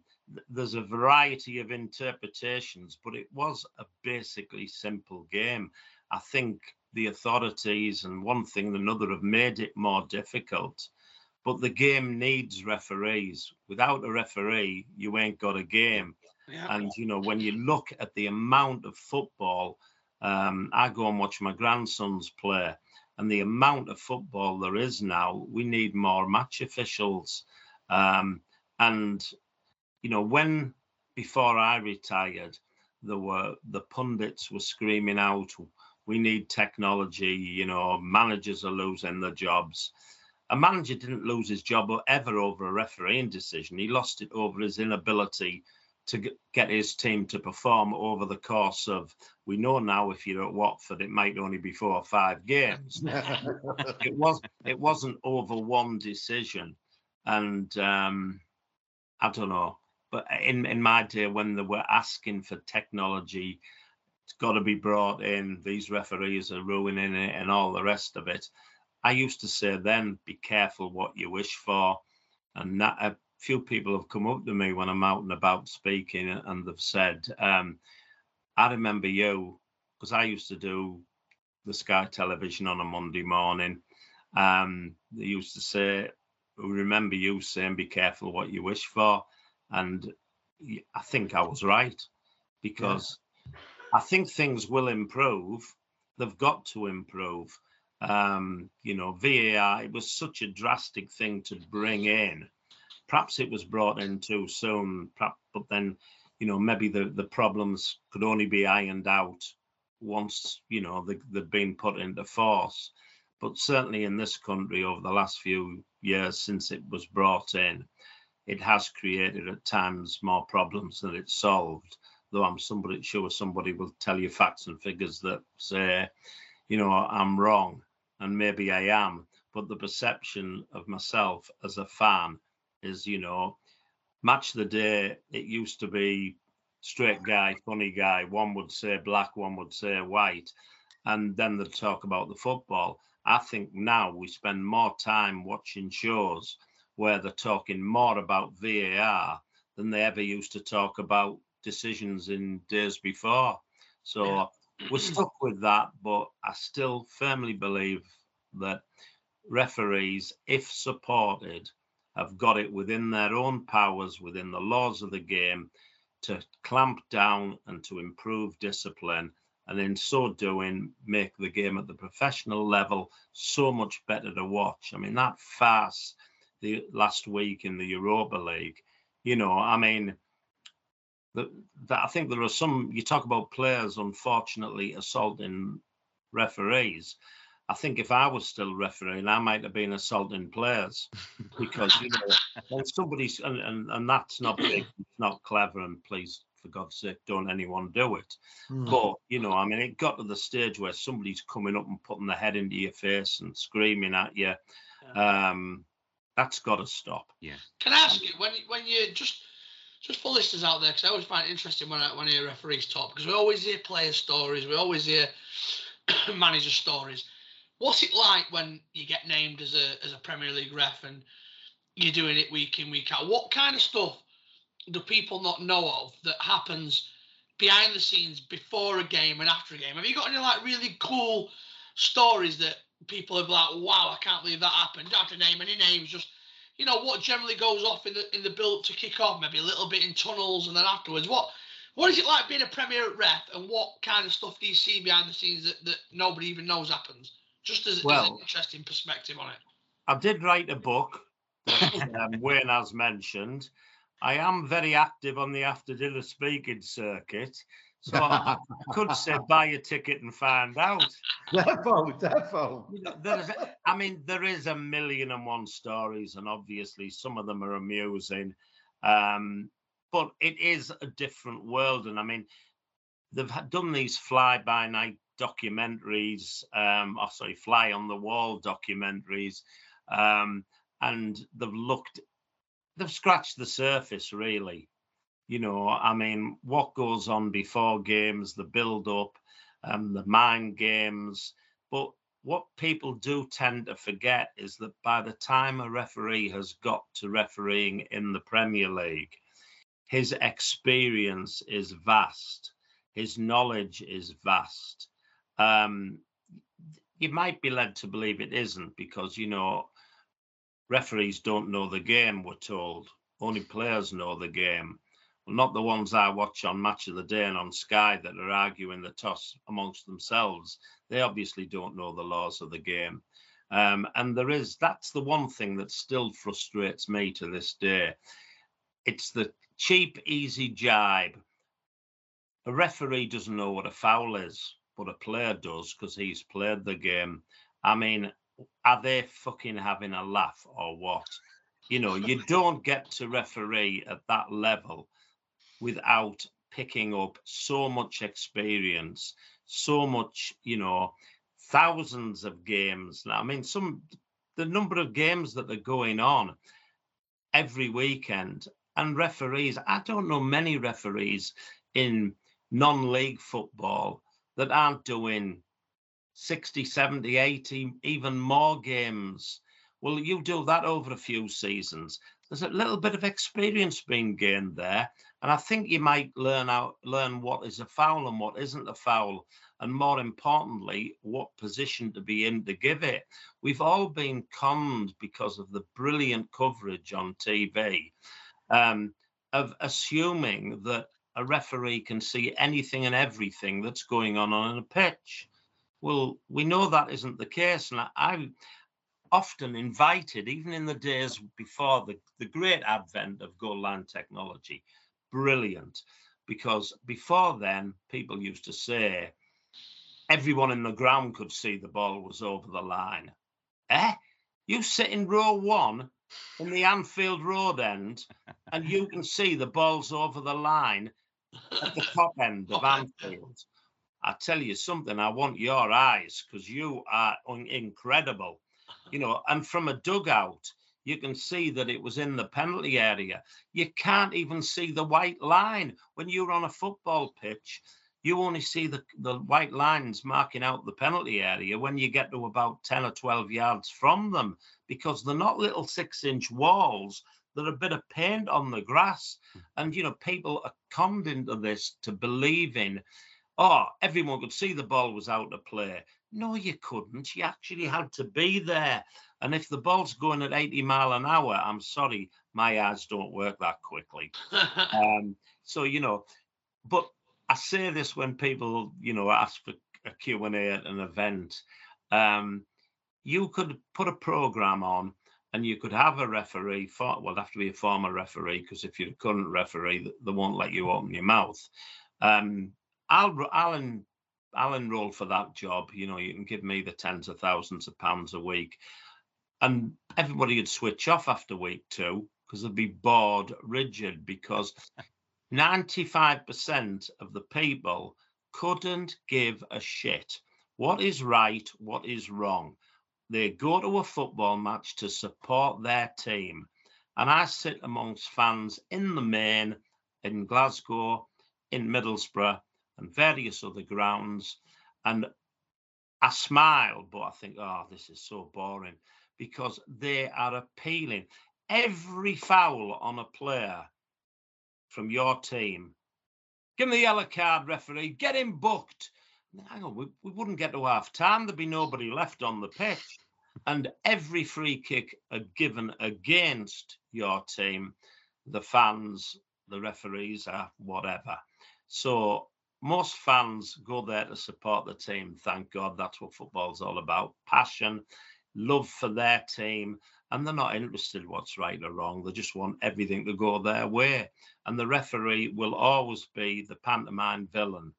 there's a variety of interpretations, but it was a basically simple game. I think the authorities and one thing and another have made it more difficult. But the game needs referees. Without a referee, you ain't got a game. Yeah. And you know, when you look at the amount of football, um, I go and watch my grandsons play, and the amount of football there is now, we need more match officials. Um, and you know, when before I retired, there were the pundits were screaming out, "We need technology." You know, managers are losing their jobs. A manager didn't lose his job ever over a refereeing decision. He lost it over his inability to get his team to perform over the course of. We know now if you're at Watford, it might only be four or five games. it was. It wasn't over one decision, and um, I don't know. But in, in my day, when they were asking for technology, it's got to be brought in, these referees are ruining it, and all the rest of it. I used to say then, be careful what you wish for. And that, a few people have come up to me when I'm out and about speaking, and they've said, um, I remember you, because I used to do the Sky television on a Monday morning. Um, they used to say, remember you saying, be careful what you wish for. And I think I was right because yeah. I think things will improve. They've got to improve. Um, you know, VAR, it was such a drastic thing to bring in. Perhaps it was brought in too soon, but then, you know, maybe the, the problems could only be ironed out once, you know, they, they've been put into force. But certainly in this country over the last few years since it was brought in, it has created at times more problems than it's solved. Though I'm somebody sure somebody will tell you facts and figures that say, you know, I'm wrong, and maybe I am. But the perception of myself as a fan is, you know, match the day. It used to be straight guy, funny guy. One would say black, one would say white, and then they'd talk about the football. I think now we spend more time watching shows where they're talking more about VAR than they ever used to talk about decisions in days before. So yeah. We're mm. stuck with that, but I still firmly believe that referees, if supported, have got it within their own powers, within the laws of the game, to clamp down and to improve discipline. And in so doing, make the game at the professional level so much better to watch. I mean, that farce the last week in the Europa League. You know, I mean, that I think there are some. You talk about players, unfortunately, assaulting referees. I think if I was still refereeing, I might have been assaulting players because you know when somebody's and, and, and that's not big, not clever, and please for God's sake, don't anyone do it. Mm. But you know, I mean, it got to the stage where somebody's coming up and putting their head into your face and screaming at you. Yeah. Um, that's got to stop. Yeah. Can I ask you when when you just just for listeners out there, because I always find it interesting when I when I hear referees talk, because we always hear player stories, we always hear manager stories. What's it like when you get named as a as a Premier League ref and you're doing it week in week out? What kind of stuff do people not know of that happens behind the scenes before a game and after a game? Have you got any like really cool stories that people have like, wow, I can't believe that happened. Don't have to name any names, just you know what generally goes off in the in the build to kick off, maybe a little bit in tunnels and then afterwards. What what is it like being a Premier ref, and what kind of stuff do you see behind the scenes that, that nobody even knows happens? Just as, well, as an interesting perspective on it. I did write a book that um, Wayne has mentioned. I am very active on the after dinner speaking circuit. So I could say buy a ticket and find out. Defo, defo. You know, there's, I mean, there is a million and one stories, and obviously some of them are amusing. Um, but it is a different world. And I mean, they've done these fly by night documentaries, um, or sorry, fly on the wall documentaries, um, and they've looked, they've scratched the surface really. You know, I mean, what goes on before games, the build up, um, the mind games, but what people do tend to forget is that by the time a referee has got to refereeing in the Premier League, his experience is vast, his knowledge is vast. Um, you might be led to believe it isn't because, you know, referees don't know the game, we're told. Only players know the game. Not the ones I watch on Match of the Day and on Sky that are arguing the toss amongst themselves. They obviously don't know the laws of the game. Um, and there is that's the one thing that still frustrates me to this day. It's the cheap, easy jibe. A referee doesn't know what a foul is, but a player does because he's played the game. I mean, are they fucking having a laugh or what? You know, you don't get to referee at that level without picking up so much experience, so much, you know, thousands of games. Now, I mean, some the number of games that are going on every weekend and referees. I don't know many referees in non-league football that aren't doing 60, 70, 80, even more games. Well, you do that over a few seasons. There's a little bit of experience being gained there. And I think you might learn out learn what is a foul and what isn't a foul, and more importantly, what position to be in to give it. We've all been conned because of the brilliant coverage on TV um, of assuming that a referee can see anything and everything that's going on on a pitch. Well, we know that isn't the case, and I, I often invited, even in the days before the, the great advent of goal line technology, brilliant because before then, people used to say everyone in the ground could see the ball was over the line. Eh? You sit in row one in the Anfield Road end, and you can see the ball's over the line at the top end of Anfield. I tell you something, I want your eyes because you are incredible. You know, and from a dugout, you can see that it was in the penalty area. You can't even see the white line. When you're on a football pitch, you only see the, the white lines marking out the penalty area when you get to about 10 or 12 yards from them because they're not little six inch walls. They're a bit of paint on the grass. And, you know, people are conned into this to believe in, oh, everyone could see the ball was out of play. No, you couldn't. You actually had to be there. And if the ball's going at 80 mile an hour, I'm sorry, my eyes don't work that quickly. um, so, you know, but I say this when people, you know, ask for a Q&A at an event. Um, you could put a program on and you could have a referee, for, well, have to be a former referee, because if you're a current referee, they won't let you open your mouth. Um, I'll, I'll, I'll enroll for that job. You know, you can give me the tens of thousands of pounds a week. And everybody would switch off after week two because they'd be bored rigid because 95% of the people couldn't give a shit. What is right what is wrong? They go to a football match to support their team. And i sit amongst fans in the main in glasgow in middlesbrough and various other grounds and i smile but i think oh this is so boring because they are appealing. Every foul on a player from your team, give him the yellow card, referee, get him booked. Hang on, we, we wouldn't get to half time. There'd be nobody left on the pitch. And every free kick given against your team, the fans, the referees, are whatever. So most fans go there to support the team. Thank God that's what football's all about passion love for their team, and they're not interested what's right or wrong. They just want everything to go their way. And the referee will always be the pantomime villain.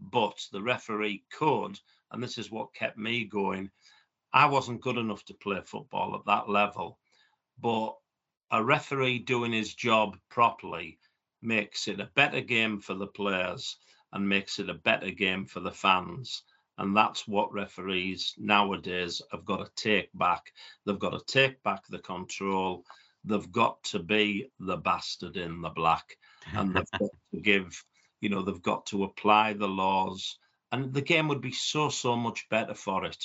But the referee could, and this is what kept me going. I wasn't good enough to play football at that level, but a referee doing his job properly makes it a better game for the players and makes it a better game for the fans. And that's what referees nowadays have got to take back. They've got to take back the control. They've got to be the bastard in the black. And they've got to give, you know, they've got to apply the laws. And the game would be so, so much better for it.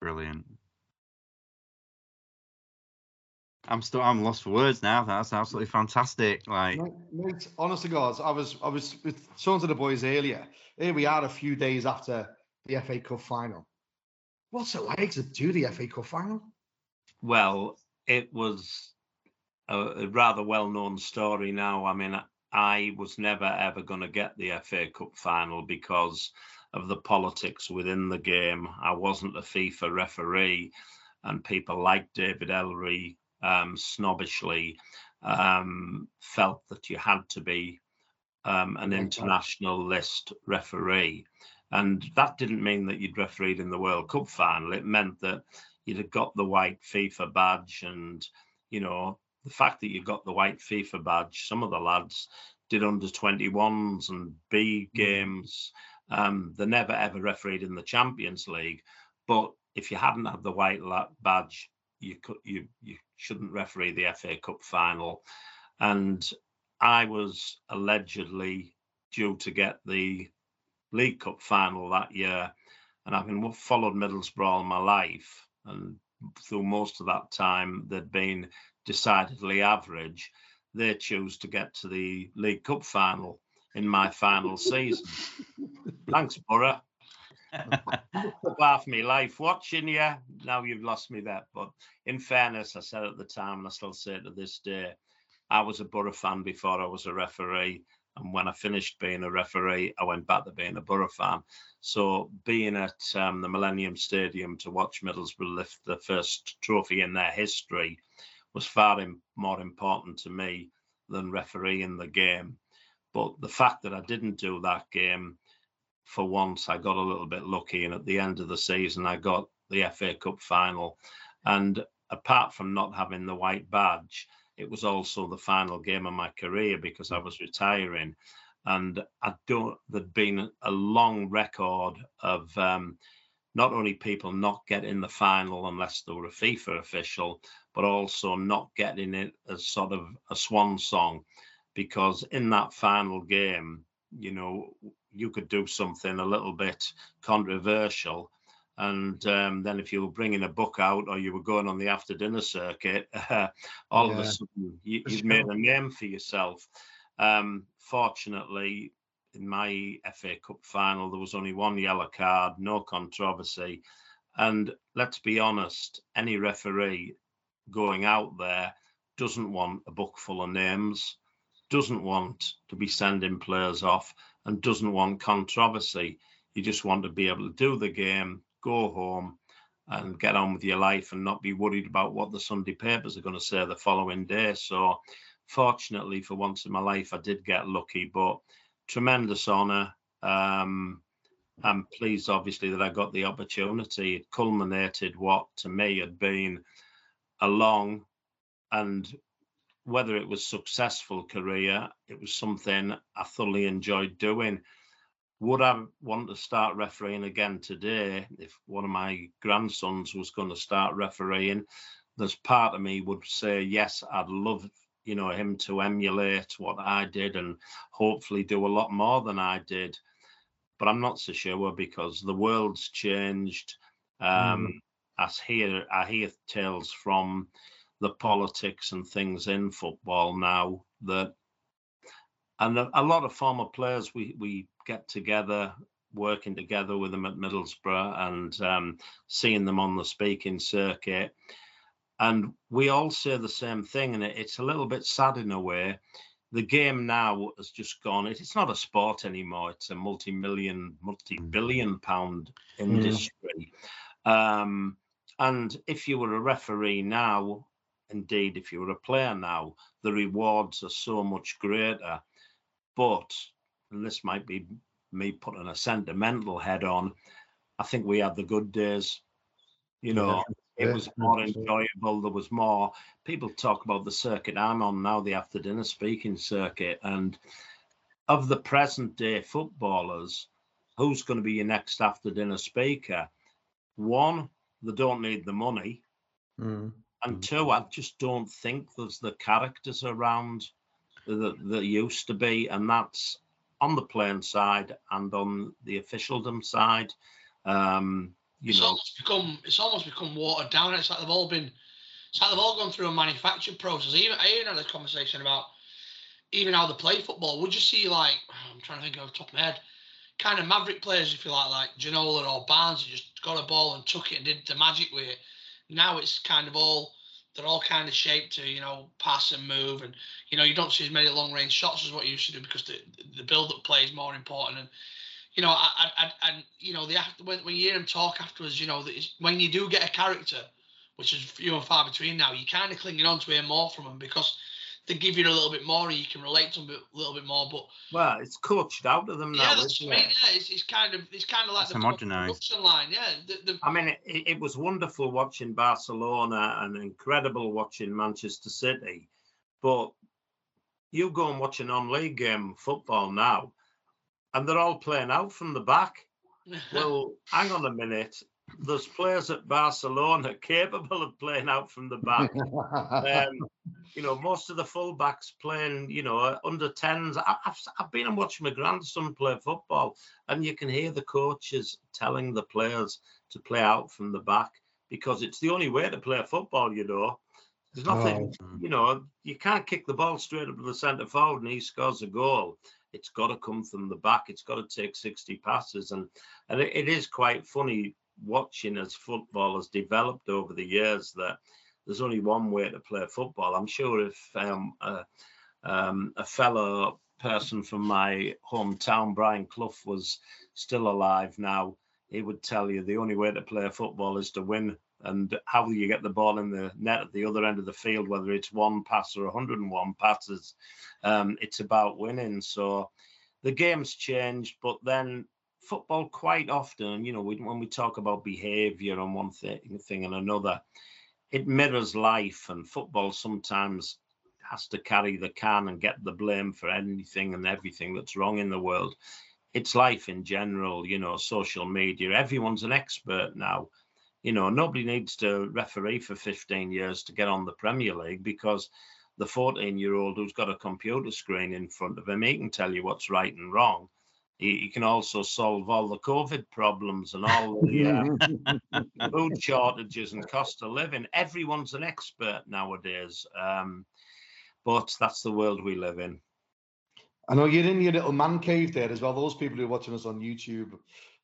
Brilliant. I'm still I'm lost for words now. That's absolutely fantastic. Like, Mate, mate, honest to God, I was I was with some of the boys earlier. Here we are, a few days after the FA Cup final. What's it like to do the FA Cup final? Well, it was a, a rather well-known story now. I mean, I was never ever going to get the FA Cup final because of the politics within the game. I wasn't a FIFA referee, and people like David Elleray um, snobbishly um, felt that you had to be um, an international list referee. And that didn't mean that you'd refereed in the World Cup final. It meant that you'd have got the white FIFA badge. And, you know, the fact that you got the white FIFA badge, some of the lads did under 21s and B mm. games. Um, they never ever refereed in the Champions League. But if you hadn't had the white badge, you could you you shouldn't referee the FA Cup final, and I was allegedly due to get the League Cup final that year, and I've been followed Middlesbrough all my life, and through most of that time they'd been decidedly average. They chose to get to the League Cup final in my final season. Thanks, Borough half my life watching you. Now you've lost me there. But in fairness, I said at the time, and I still say to this day, I was a Borough fan before I was a referee. And when I finished being a referee, I went back to being a Borough fan. So being at um, the Millennium Stadium to watch Middlesbrough lift the first trophy in their history was far in, more important to me than refereeing the game. But the fact that I didn't do that game for once I got a little bit lucky, and at the end of the season I got the FA Cup final. And apart from not having the white badge, it was also the final game of my career because I was retiring. And I don't. There'd been a long record of um, not only people not getting the final unless they were a FIFA official, but also not getting it as sort of a swan song, because in that final game, you know, you could do something a little bit controversial. And um, then if you were bringing a book out or you were going on the after dinner circuit, uh, all yeah, of a sudden you, have sure. made a name for yourself. Um, fortunately, in my FA Cup final, there was only one yellow card, no controversy. And let's be honest, any referee going out there doesn't want a book full of names, doesn't want to be sending players off and doesn't want controversy. You just want to be able to do the game, go home, and get on with your life and not be worried about what the Sunday papers are going to say the following day. So, fortunately, for once in my life, I did get lucky, but tremendous honour. Um, I'm pleased, obviously, that I got the opportunity. It culminated what to me had been a long and whether it was successful career, it was something I thoroughly enjoyed doing. Would I want to start refereeing again today if one of my grandsons was going to start refereeing? There's part of me would say yes, I'd love you know him to emulate what I did and hopefully do a lot more than I did. But I'm not so sure because the world's changed. Um, mm. I hear I hear tales from the politics and things in football now that and a, lot of former players we we get together working together with them at Middlesbrough and um, seeing them on the speaking circuit. And we all say the same thing and it, it's a little bit sad in a way. The game now has just gone it's not a sport anymore. It's a multi-million multi-billion pound industry. Mm. um, and if you were a referee now indeed, if you were a player now, the rewards are so much greater. But, and this might be me putting a sentimental head on, I think we had the good days. You know, it was more enjoyable. There was more people talk about the circuit I'm on now, the after dinner speaking circuit, and of the present day footballers, who's going to be your next after dinner speaker? One, they don't need the money. Mm. And two, I just don't think there's the characters around that there used to be, and that's on the playing side and on the officialdom side. Um, you it's know, almost become it's almost become watered down. It's like they've all been it's like they've all gone through a manufactured process. Even I even had a conversation about even how they play football. Would you see like I'm trying to think off the top of my head, kind of maverick players if you like, like Ginola or Barnes, who just got a ball and took it and did the magic with it. Now it's kind of all they're all kind of shaped to you know pass and move, and you know you don't see as many long range shots as what you used to do because the the build up play is more important and you know, I, I, and you know, the when, when you hear him talk afterwards, you know, that when you do get a character, which is few and far between now, you're kind of clinging on to hear more from them because they give you a little bit more, and you can relate to them a little bit more. But well, it's coached out of them now. Yeah, that's what I mean. Yeah, it's, it's kind of it's kind of like It's the homogenised. production line. Yeah, the, the, I mean, it, it was wonderful watching Barcelona and incredible watching Manchester City, but you go and watch a non-league game football now, and they're all playing out from the back. Well, hang on a minute. There's players at Barcelona capable of playing out from the back. Um, you know, most of the fullbacks playing, you know, under 10s. I- I've, I've been and watched my grandson play football, and you can hear the coaches telling the players to play out from the back because it's the only way to play football, you know. There's nothing, Oh. you know, you can't kick the ball straight up to the centre forward and he scores a goal. It's got to come from the back. It's got to take 60 passes. And, and it, it is quite funny watching as football has developed over the years that there's only one way to play football. I'm sure if um, a, um, a fellow person from my hometown, Brian Clough, was still alive now, he would tell you the only way to play football is to win. And how you get the ball in the net at the other end of the field, whether it's one pass or 101 passes, um, it's about winning. So the game's changed, but then football quite often, you know, when we talk about behaviour on one thing, thing and another, it mirrors life, and football sometimes has to carry the can and get the blame for anything and everything that's wrong in the world. It's life in general, you know, social media. Everyone's an expert now. You know, nobody needs to referee for 15 years to get on the Premier League because the 14 year old who's got a computer screen in front of him, he can tell you what's right and wrong. He, can also solve all the COVID problems and all the uh, food shortages and cost of living. Everyone's an expert nowadays. Um, but that's the world we live in. I know you're in your little man cave there as well. Those people who are watching us on YouTube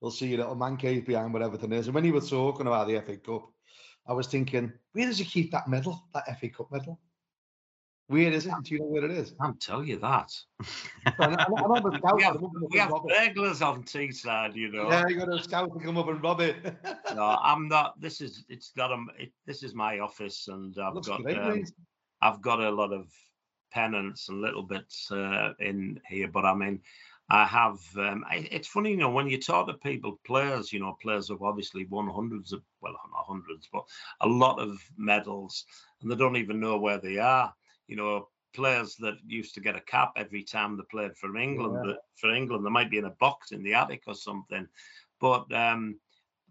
will see your little man cave behind where everything is. And when you were talking about the FA Cup, I was thinking, where does he keep that medal, that FA Cup medal? Where is it? Do you know where it is? I can't tell you that. I know- I know- the We have, we have burglars on Teesside, you know. Yeah, you got a scout to come up and rob it. No, I'm not. This is it's got a. It, this is my office, and I've Looks got great, um. I've got a lot of pennants and little bits uh, in here, but I mean, I have. Um, I, it's funny, you know, when you talk to people, players, you know, players have obviously won hundreds of, well, not hundreds, but a lot of medals, and they don't even know where they are. You know, players that used to get a cap every time they played for England. Yeah. that For England, they might be in a box in the attic or something, but. um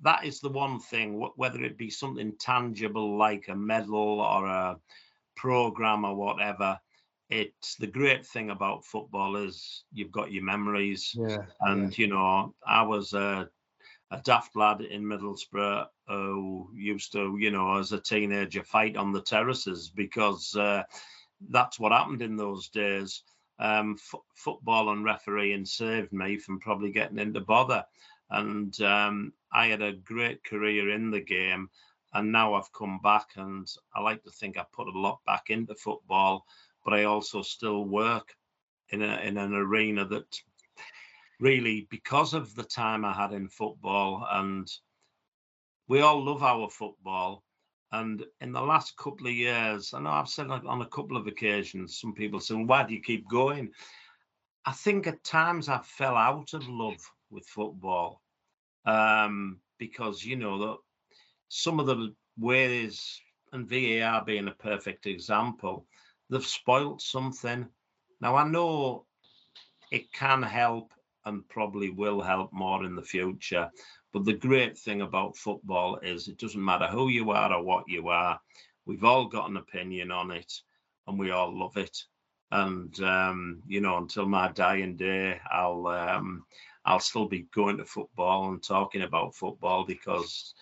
that is the one thing, whether it be something tangible like a medal or a program or whatever. It's the great thing about football is you've got your memories, Yeah. and you know I was a, a daft lad in Middlesbrough who used to, you know, as a teenager, fight on the terraces because uh, that's what happened in those days. Um, f- football and refereeing saved me from probably getting into bother and um, I had a great career in the game. And now I've come back, and I like to think I put a lot back into football, but I also still work in a in an arena that really, because of the time I had in football, and we all love our football. And in the last couple of years, I know I've said on a couple of occasions, some people say, "Why do you keep going?" I think at times I fell out of love with football um, because you know that some of the ways, and VAR being a perfect example, they've spoilt something. Now I know it can help and probably will help more in the future. But the great thing about football is it doesn't matter who you are or what you are, we've all got an opinion on it and we all love it. And um, you know, until my dying day, I'll um, I'll still be going to football and talking about football because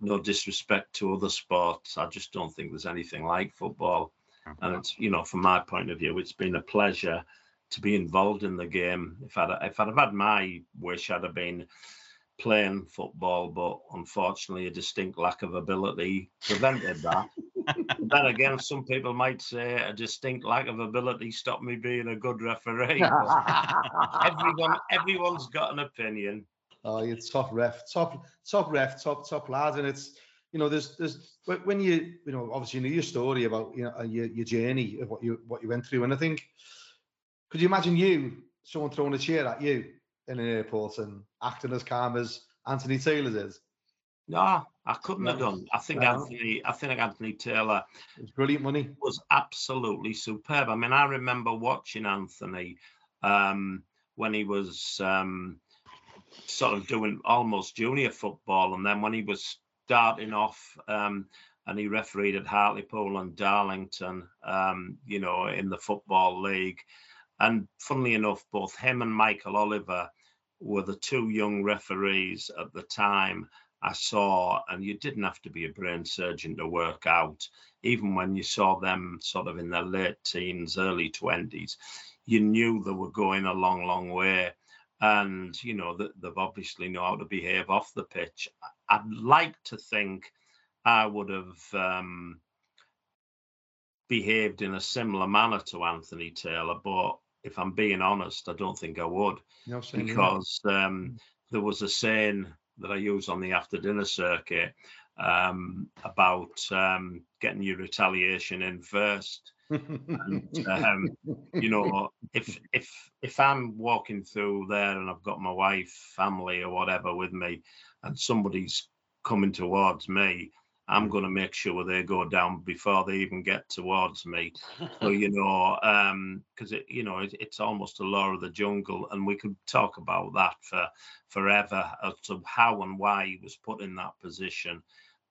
no disrespect to other sports, I just don't think there's anything like football. And it's you know, from my point of view, it's been a pleasure to be involved in the game. If I'd if I'd have had my wish, I'd have been playing football, but unfortunately, a distinct lack of ability prevented that. then again, some people might say a distinct lack of ability stopped me being a good referee. everyone, everyone's got an opinion. Oh, you're top ref, top, top ref, top, top lad, and it's you know, there's, there's when you, you know, obviously you know your story about you know your, your journey of what you what you went through, and I think, could you imagine you someone throwing a chair at you in an airport and acting as calm as Anthony Taylor is. No, I couldn't no. have done. I think no. Anthony, I think Anthony Taylor was brilliant money. Was absolutely superb. I mean, I remember watching Anthony um, when he was um, sort of doing almost junior football, and then when he was starting off, um, and he refereed at Hartlepool and Darlington, um, you know, in the football league. And funnily enough, both him and Michael Oliver were the two young referees at the time I saw, and you didn't have to be a brain surgeon to work out. Even when you saw them sort of in their late teens, early 20s, you knew they were going a long, long way. And, you know, they've obviously know how to behave off the pitch. I'd like to think I would have um, behaved in a similar manner to Anthony Taylor, but if I'm being honest, I don't think I would no, because um, there was a saying that I use on the after dinner circuit um, about um, getting your retaliation in first. and, um, you know, if if if I'm walking through there and I've got my wife, family, or whatever with me, and somebody's coming towards me, I'm going to make sure they go down before they even get towards me. so you know, because um, it, you know, it, it's almost a law of the jungle, and we could talk about that for forever as to how and why he was put in that position.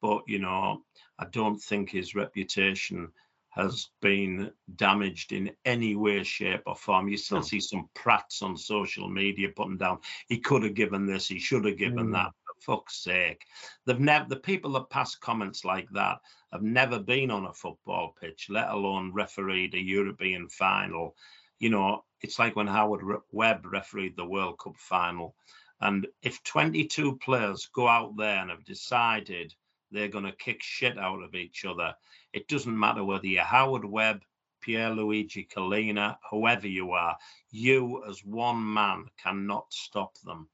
But you know, I don't think his reputation has been damaged in any way, shape, or form. You still see some prats on social media putting down, he could have given this, he should have given mm. that fuck's sake. They've never the people that pass comments like that have never been on a football pitch, let alone refereed a European final. You know, it's like when Howard Webb refereed the World Cup final. And if 22 players go out there and have decided they're going to kick shit out of each other, it doesn't matter whether you're Howard Webb, Pierluigi Collina, whoever you are, you as one man cannot stop them.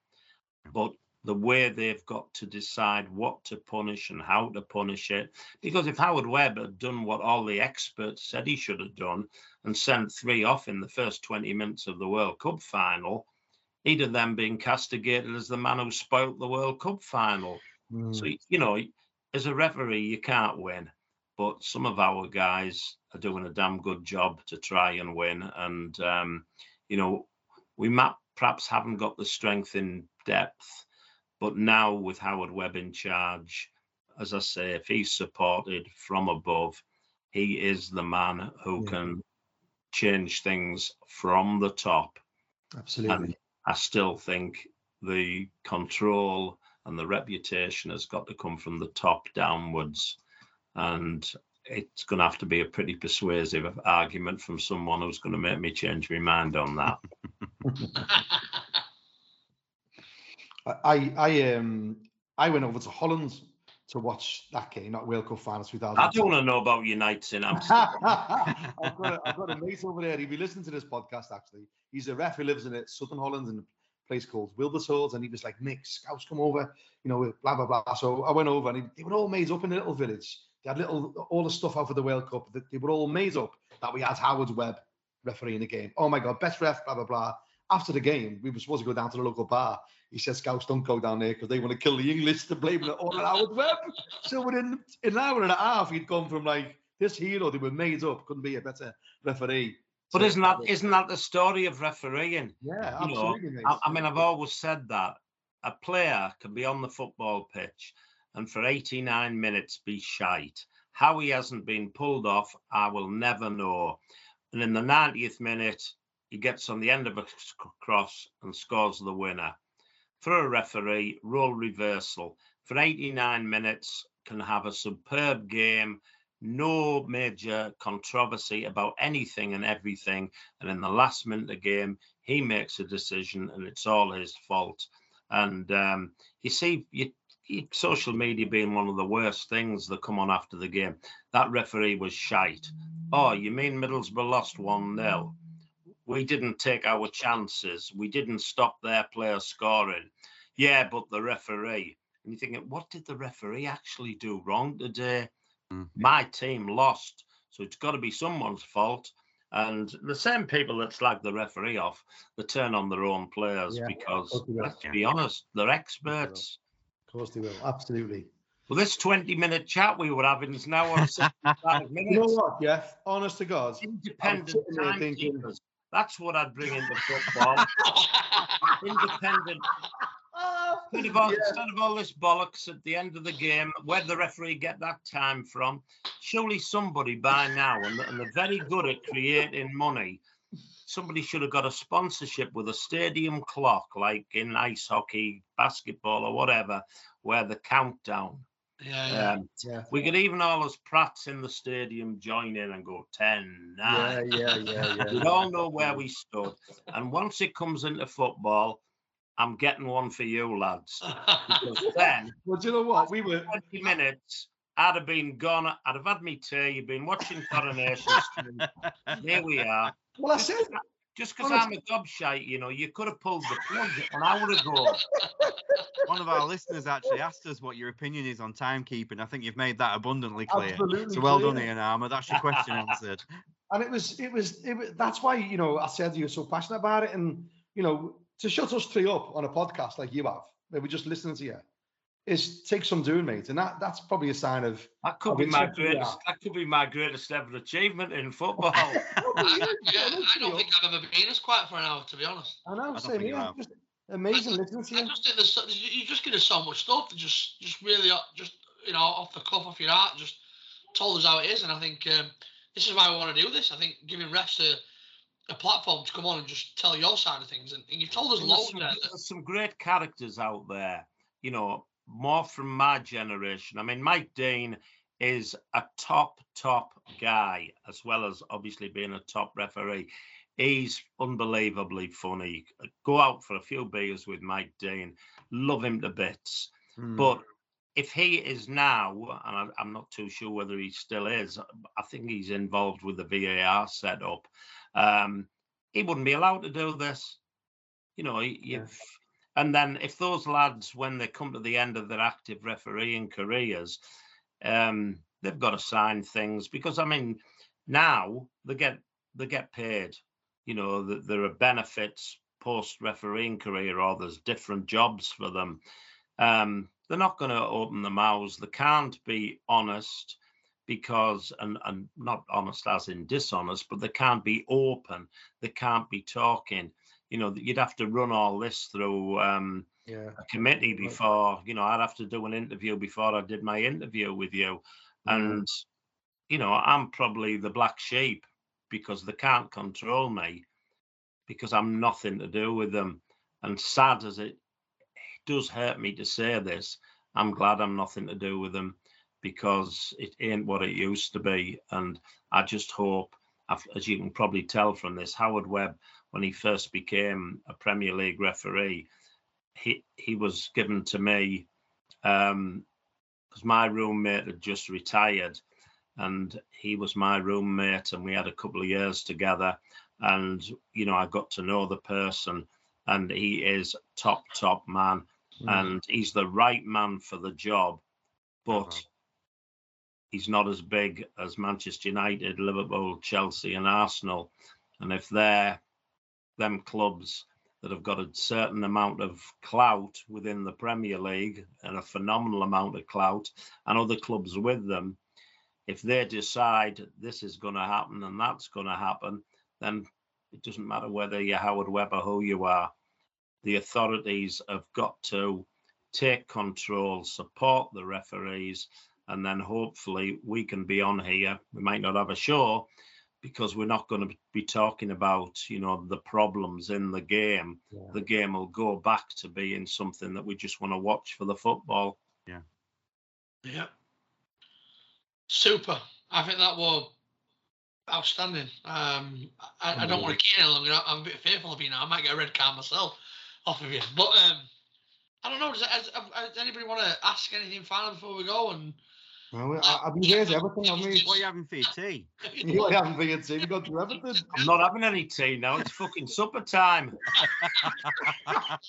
But the way they've got to decide what to punish and how to punish it. Because if Howard Webb had done what all the experts said he should have done and sent three off in the first 20 minutes of the World Cup final, he'd have then been castigated as the man who spoilt the World Cup final. Mm. So, you know, as a referee, you can't win. But some of our guys are doing a damn good job to try and win. And, um, you know, we might, perhaps haven't got the strength in depth but now with Howard Webb in charge, as I say, if he's supported from above, he is the man who yeah. can change things from the top. Absolutely. And I still think the control and the reputation has got to come from the top downwards. And it's going to have to be a pretty persuasive argument from someone who's going to make me change my mind on that. I I um I went over to Holland to watch that game, not World Cup final 2000. I don't want to know about United in Amsterdam. I've, got a, I've got a mate over there. He'll be listening to this podcast actually. He's a ref who lives in Southern Holland in a place called Wilberforce, and he was like, Nick, scouts come over, you know, blah blah blah. So I went over, and he, they were all made up in a little village. They had little all the stuff out for the World Cup. That they were all made up that we had Howard Webb refereeing the game. Oh my God, best ref, blah blah blah. After the game, we were supposed to go down to the local bar. He said, Scouts don't go down there because they want to kill the English. They're blaming it on Howard Webb. So within an hour and a half, he'd gone from like this hero they were made up, couldn't be a better referee. But isn't that isn't that the story of refereeing? Yeah, You know, absolutely. I, I mean, I've always said that a player can be on the football pitch and for 89 minutes be shite. How he hasn't been pulled off, I will never know. And in the 90th minute, he gets on the end of a cross and scores the winner. For a referee, role reversal. For 89 minutes, can have a superb game, no major controversy about anything and everything. And in the last minute of the game, he makes a decision and it's all his fault. And um, you see, you, you, social media being one of the worst things that come on after the game. That referee was shite. Oh, you mean Middlesbrough lost 1 0? We didn't take our chances. We didn't stop their player scoring. Yeah, but the referee. And you're thinking, what did the referee actually do wrong today? Mm. My team lost. So it's got to be someone's fault. And the same people that slag the referee off, they turn on their own players Yeah, because, course let's be honest, they're experts. Of course they will. Absolutely. Well, this 20 minute chat we were having is now on 65 You know what, Jeff? Honest to God. Independent sitting there timekeepers. That's what I'd bring into football. Independent. Oh. Instead of, all, Yeah. instead of all this bollocks at the end of the game, where the referee get that time from, surely somebody by now, and, and they're very good at creating money, somebody should have got a sponsorship with a stadium clock, like in ice hockey, basketball, or whatever, where the countdown. Yeah, yeah. Um, Yeah. we could even all us prats in the stadium join in and go 10, 9. Yeah, yeah, yeah, yeah. We'd all know where we stood. And once it comes into football, I'm getting one for you, lads. Because then, Well, do you know what? We were 20 minutes, I'd have been gone. I'd have had me tea. You've been watching Coronation Street. Here we are. well, I said Just because I'm a gobshite, you know, you could have pulled the plug an hour ago. One of our listeners actually asked us what your opinion is on timekeeping. I think you've made that abundantly clear. absolutely So well done, clear. Ian Armour. That's your question answered. and it was it was it was that's why you know I said you're so passionate about it, and you know to shut us three up on a podcast like you have, where we're just listening to you, is take some doing, mate, and that that's probably a sign of. That could be my greatest. out. That could be my greatest ever achievement in football. I, yeah, I don't think I've ever been as quiet for an hour, to be honest. I know, don't same you here. Just amazing listening to I you. just think there's so, you just get so much stuff just just really uh, just you know off the cuff, off your heart, just told us how it is, and I think um, this is why we want to do this. I think giving refs a, a platform to come on and just tell your side of things, and, and you've told us There's loads some, there. there's some great characters out there, you know, more from my generation. I mean, Mike Dean is a top, top guy, as well as obviously being a top referee. He's unbelievably funny. Go out for a few beers with Mike Dean, love him to bits. Hmm. But if he is now, and I, I'm not too sure whether he still is, I think he's involved with the VAR setup. Um, he wouldn't be allowed to do this. You know, you've, and then if those lads, when they come to the end of their active refereeing careers, um, they've got to sign things because I mean, now they get they get paid. You know, there are benefits post refereeing career, or there's different jobs for them. Um, they're not going to open their mouths. They can't be honest because, and, and not honest as in dishonest, but they can't be open. They can't be talking. You know, you'd have to run all this through um, yeah. a committee before, you know, I'd have to do an interview before I did my interview with you. And, you know, I'm probably the black sheep because they can't control me because I'm nothing to do with them. And sad as it does hurt me to say this, I'm glad I'm nothing to do with them because it ain't what it used to be. And I just hope, as you can probably tell from this, Howard Webb, when he first became a Premier League referee, he he was given to me um because my roommate had just retired and he was my roommate and we had a couple of years together and you know i got to know the person and he is top top man Hmm. and he's the right man for the job but Uh-huh. He's not as big as manchester united liverpool chelsea and arsenal and if they're them clubs that have got a certain amount of clout within the Premier League and a phenomenal amount of clout, and other clubs with them, if they decide this is going to happen and that's going to happen, then it doesn't matter whether you're Howard Webb or who you are. The authorities have got to take control, support the referees, and then hopefully we can be on here. We might not have a show because we're not going to be talking about, you know, the problems in the game. Yeah. The game will go back to being something that we just want to watch for the football. Yeah. Yeah. Super. I think that was outstanding. Um, I, I don't want to keep it any longer. I'm a bit fearful of you now. I might get a red card myself off of you. But um, I don't know. Does, has, has anybody want to ask anything final before we go? And Well, I, I've been raising everything, haven't we? What are you having for your tea? You haven't been to We've gone through everything. I'm not having any tea now. It's fucking supper time. I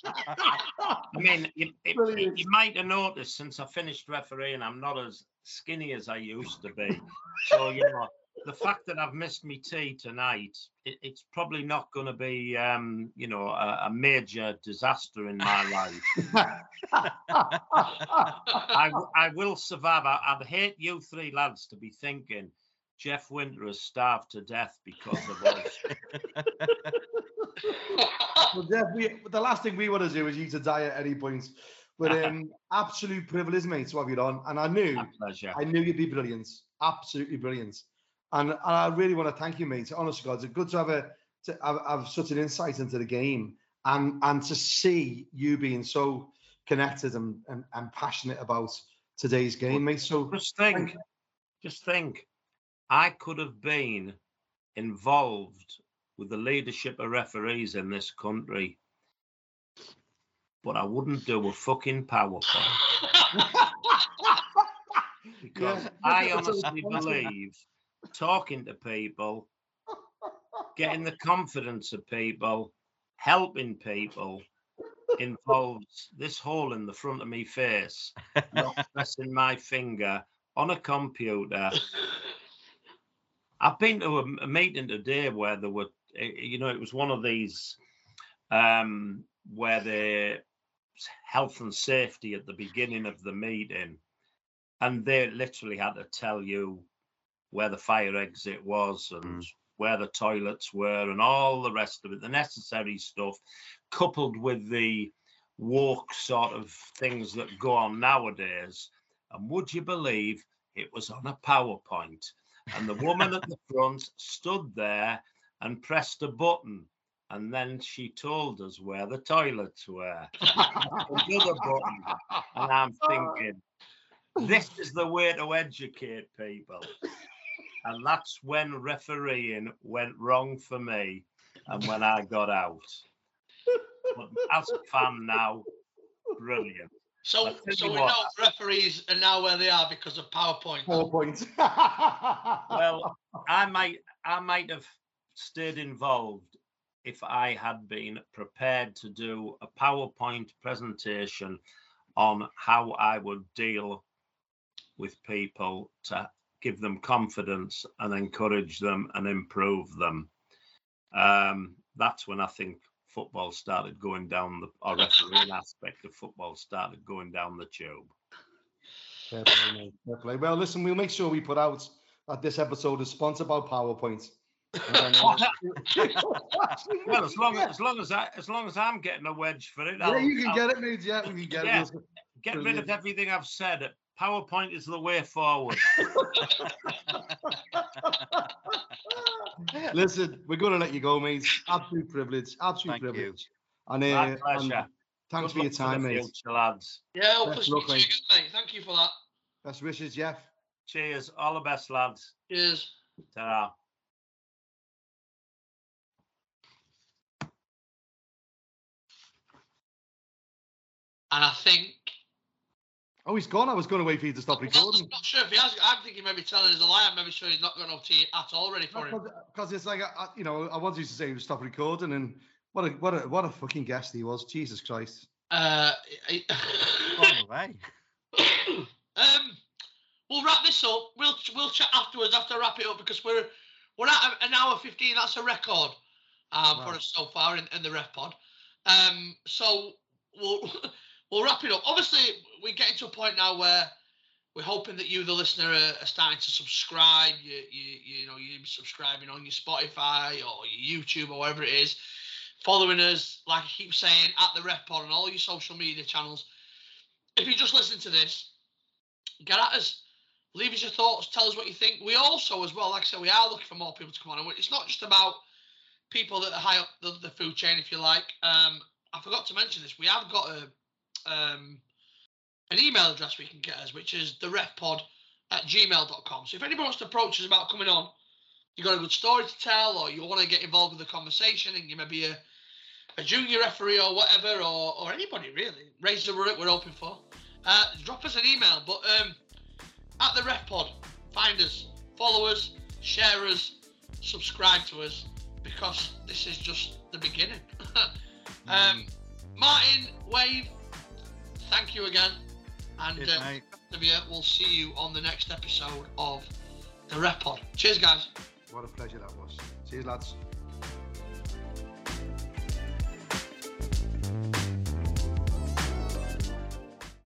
mean, you, it, Brilliant. you might have noticed since I finished refereeing, I'm not as skinny as I used to be. So, you know, the fact that I've missed my tea tonight, it, it's probably not going to be, um, you know, a, a major disaster in my life. I, I, will survive. I, I'd hate you three lads to be thinking Jeff Winter has starved to death because of us. well, Jeff, we, the last thing we want to do is you to die at any point. But um, absolute privilege, mate, to have you on. And I knew, pleasure. I knew you'd be brilliant, absolutely brilliant. And, and I really want to thank you, mate. Honest to God, it's good to have a to have, have such an insight into the game and and to see you being so connected and, and, and passionate about today's game, mate. So Just think, just think, I could have been involved with the leadership of referees in this country, but I wouldn't do a fucking PowerPoint because Yeah. I honestly believe talking to people, getting the confidence of people, helping people involves this hole in the front of me face, not pressing my finger on a computer. I've been to a, a meeting today where there were, eh, you know, it was one of these um, where the health and safety at the beginning of the meeting, and they literally had to tell you where the fire exit was and Mm. where the toilets were and all the rest of it, the necessary stuff, coupled with the walk sort of things that go on nowadays. And would you believe it was on a PowerPoint? And the woman at the front stood there and pressed a button. And then she told us where the toilets were. Another button. And I'm thinking, this is the way to educate people. And that's when refereeing went wrong for me and when I got out. But as a fan now, brilliant. so, so we what. know referees are now where they are because of PowerPoint. PowerPoint. Well, I might I might have stayed involved if I had been prepared to do a PowerPoint presentation on how I would deal with people to give them confidence and encourage them and improve them. Um, that's when I think football started going down the or refereeing aspect of football started going down the tube. Fair play, mate. Fair play. Well, listen, we'll make sure we put out that this episode is sponsored by PowerPoint. Well, as long as as long as I as long as I'm getting a wedge for it, yeah, I'll, you can I'll get it, mate. Yeah, we can get Yeah. it. We'll- get rid of everything I've said. PowerPoint is the way forward. Listen, we're going to let you go, mate. Absolute privilege. Absolute Thank you. privilege. And, uh, My and pleasure. thanks Good for your luck the time, mate. future, lads. Yeah, hopefully Best speak luck, you mate. again, mate. Thank you for that. Best wishes, Jeff. Cheers. All the best, lads. Cheers. ta And I think Oh, he's gone. I was going to wait for you to stop recording. I'm not sure if he has. I'm thinking maybe telling us a lie. I'm maybe sure he's not going got to tea at all ready for him. Because it's like, I, you know, I wanted you to say to stop recording, and what a what a what a fucking guest he was. Jesus Christ. Uh, By the way. um, we'll wrap this up. We'll we'll chat afterwards after I wrap it up because we're we're at an hour fifteen. That's a record um, for us so far in, in the ref pod. Um, so we'll we'll wrap it up. Obviously, we're getting to a point now where we're hoping that you, the listener, are, are starting to subscribe. You, you, you know, you're subscribing on your Spotify or your YouTube or whatever it is. Following us, like I keep saying, at the Ref Pod on all your social media channels. If you just listen to this, get at us. Leave us your thoughts. Tell us what you think. We also, as well, like I said, we are looking for more people to come on. And it's not just about people that are high up the, the food chain, if you like. Um, I forgot to mention this. We have got a um, an email address we can get us, which is therefpod at gmail.com. So if anybody wants to approach us about coming on, you've got a good story to tell, or you want to get involved with the conversation, and you may be a, a junior referee or whatever, or, or anybody really, raise the roof we're open for. Uh, drop us an email, but um, at the Ref Pod, find us, follow us, share us, subscribe to us, because this is just the beginning. um, Martin, Wave, thank you again. And Cheers, um, uh, we'll see you on the next episode of The Ref Pod. Cheers, guys. What a pleasure that was. Cheers, lads.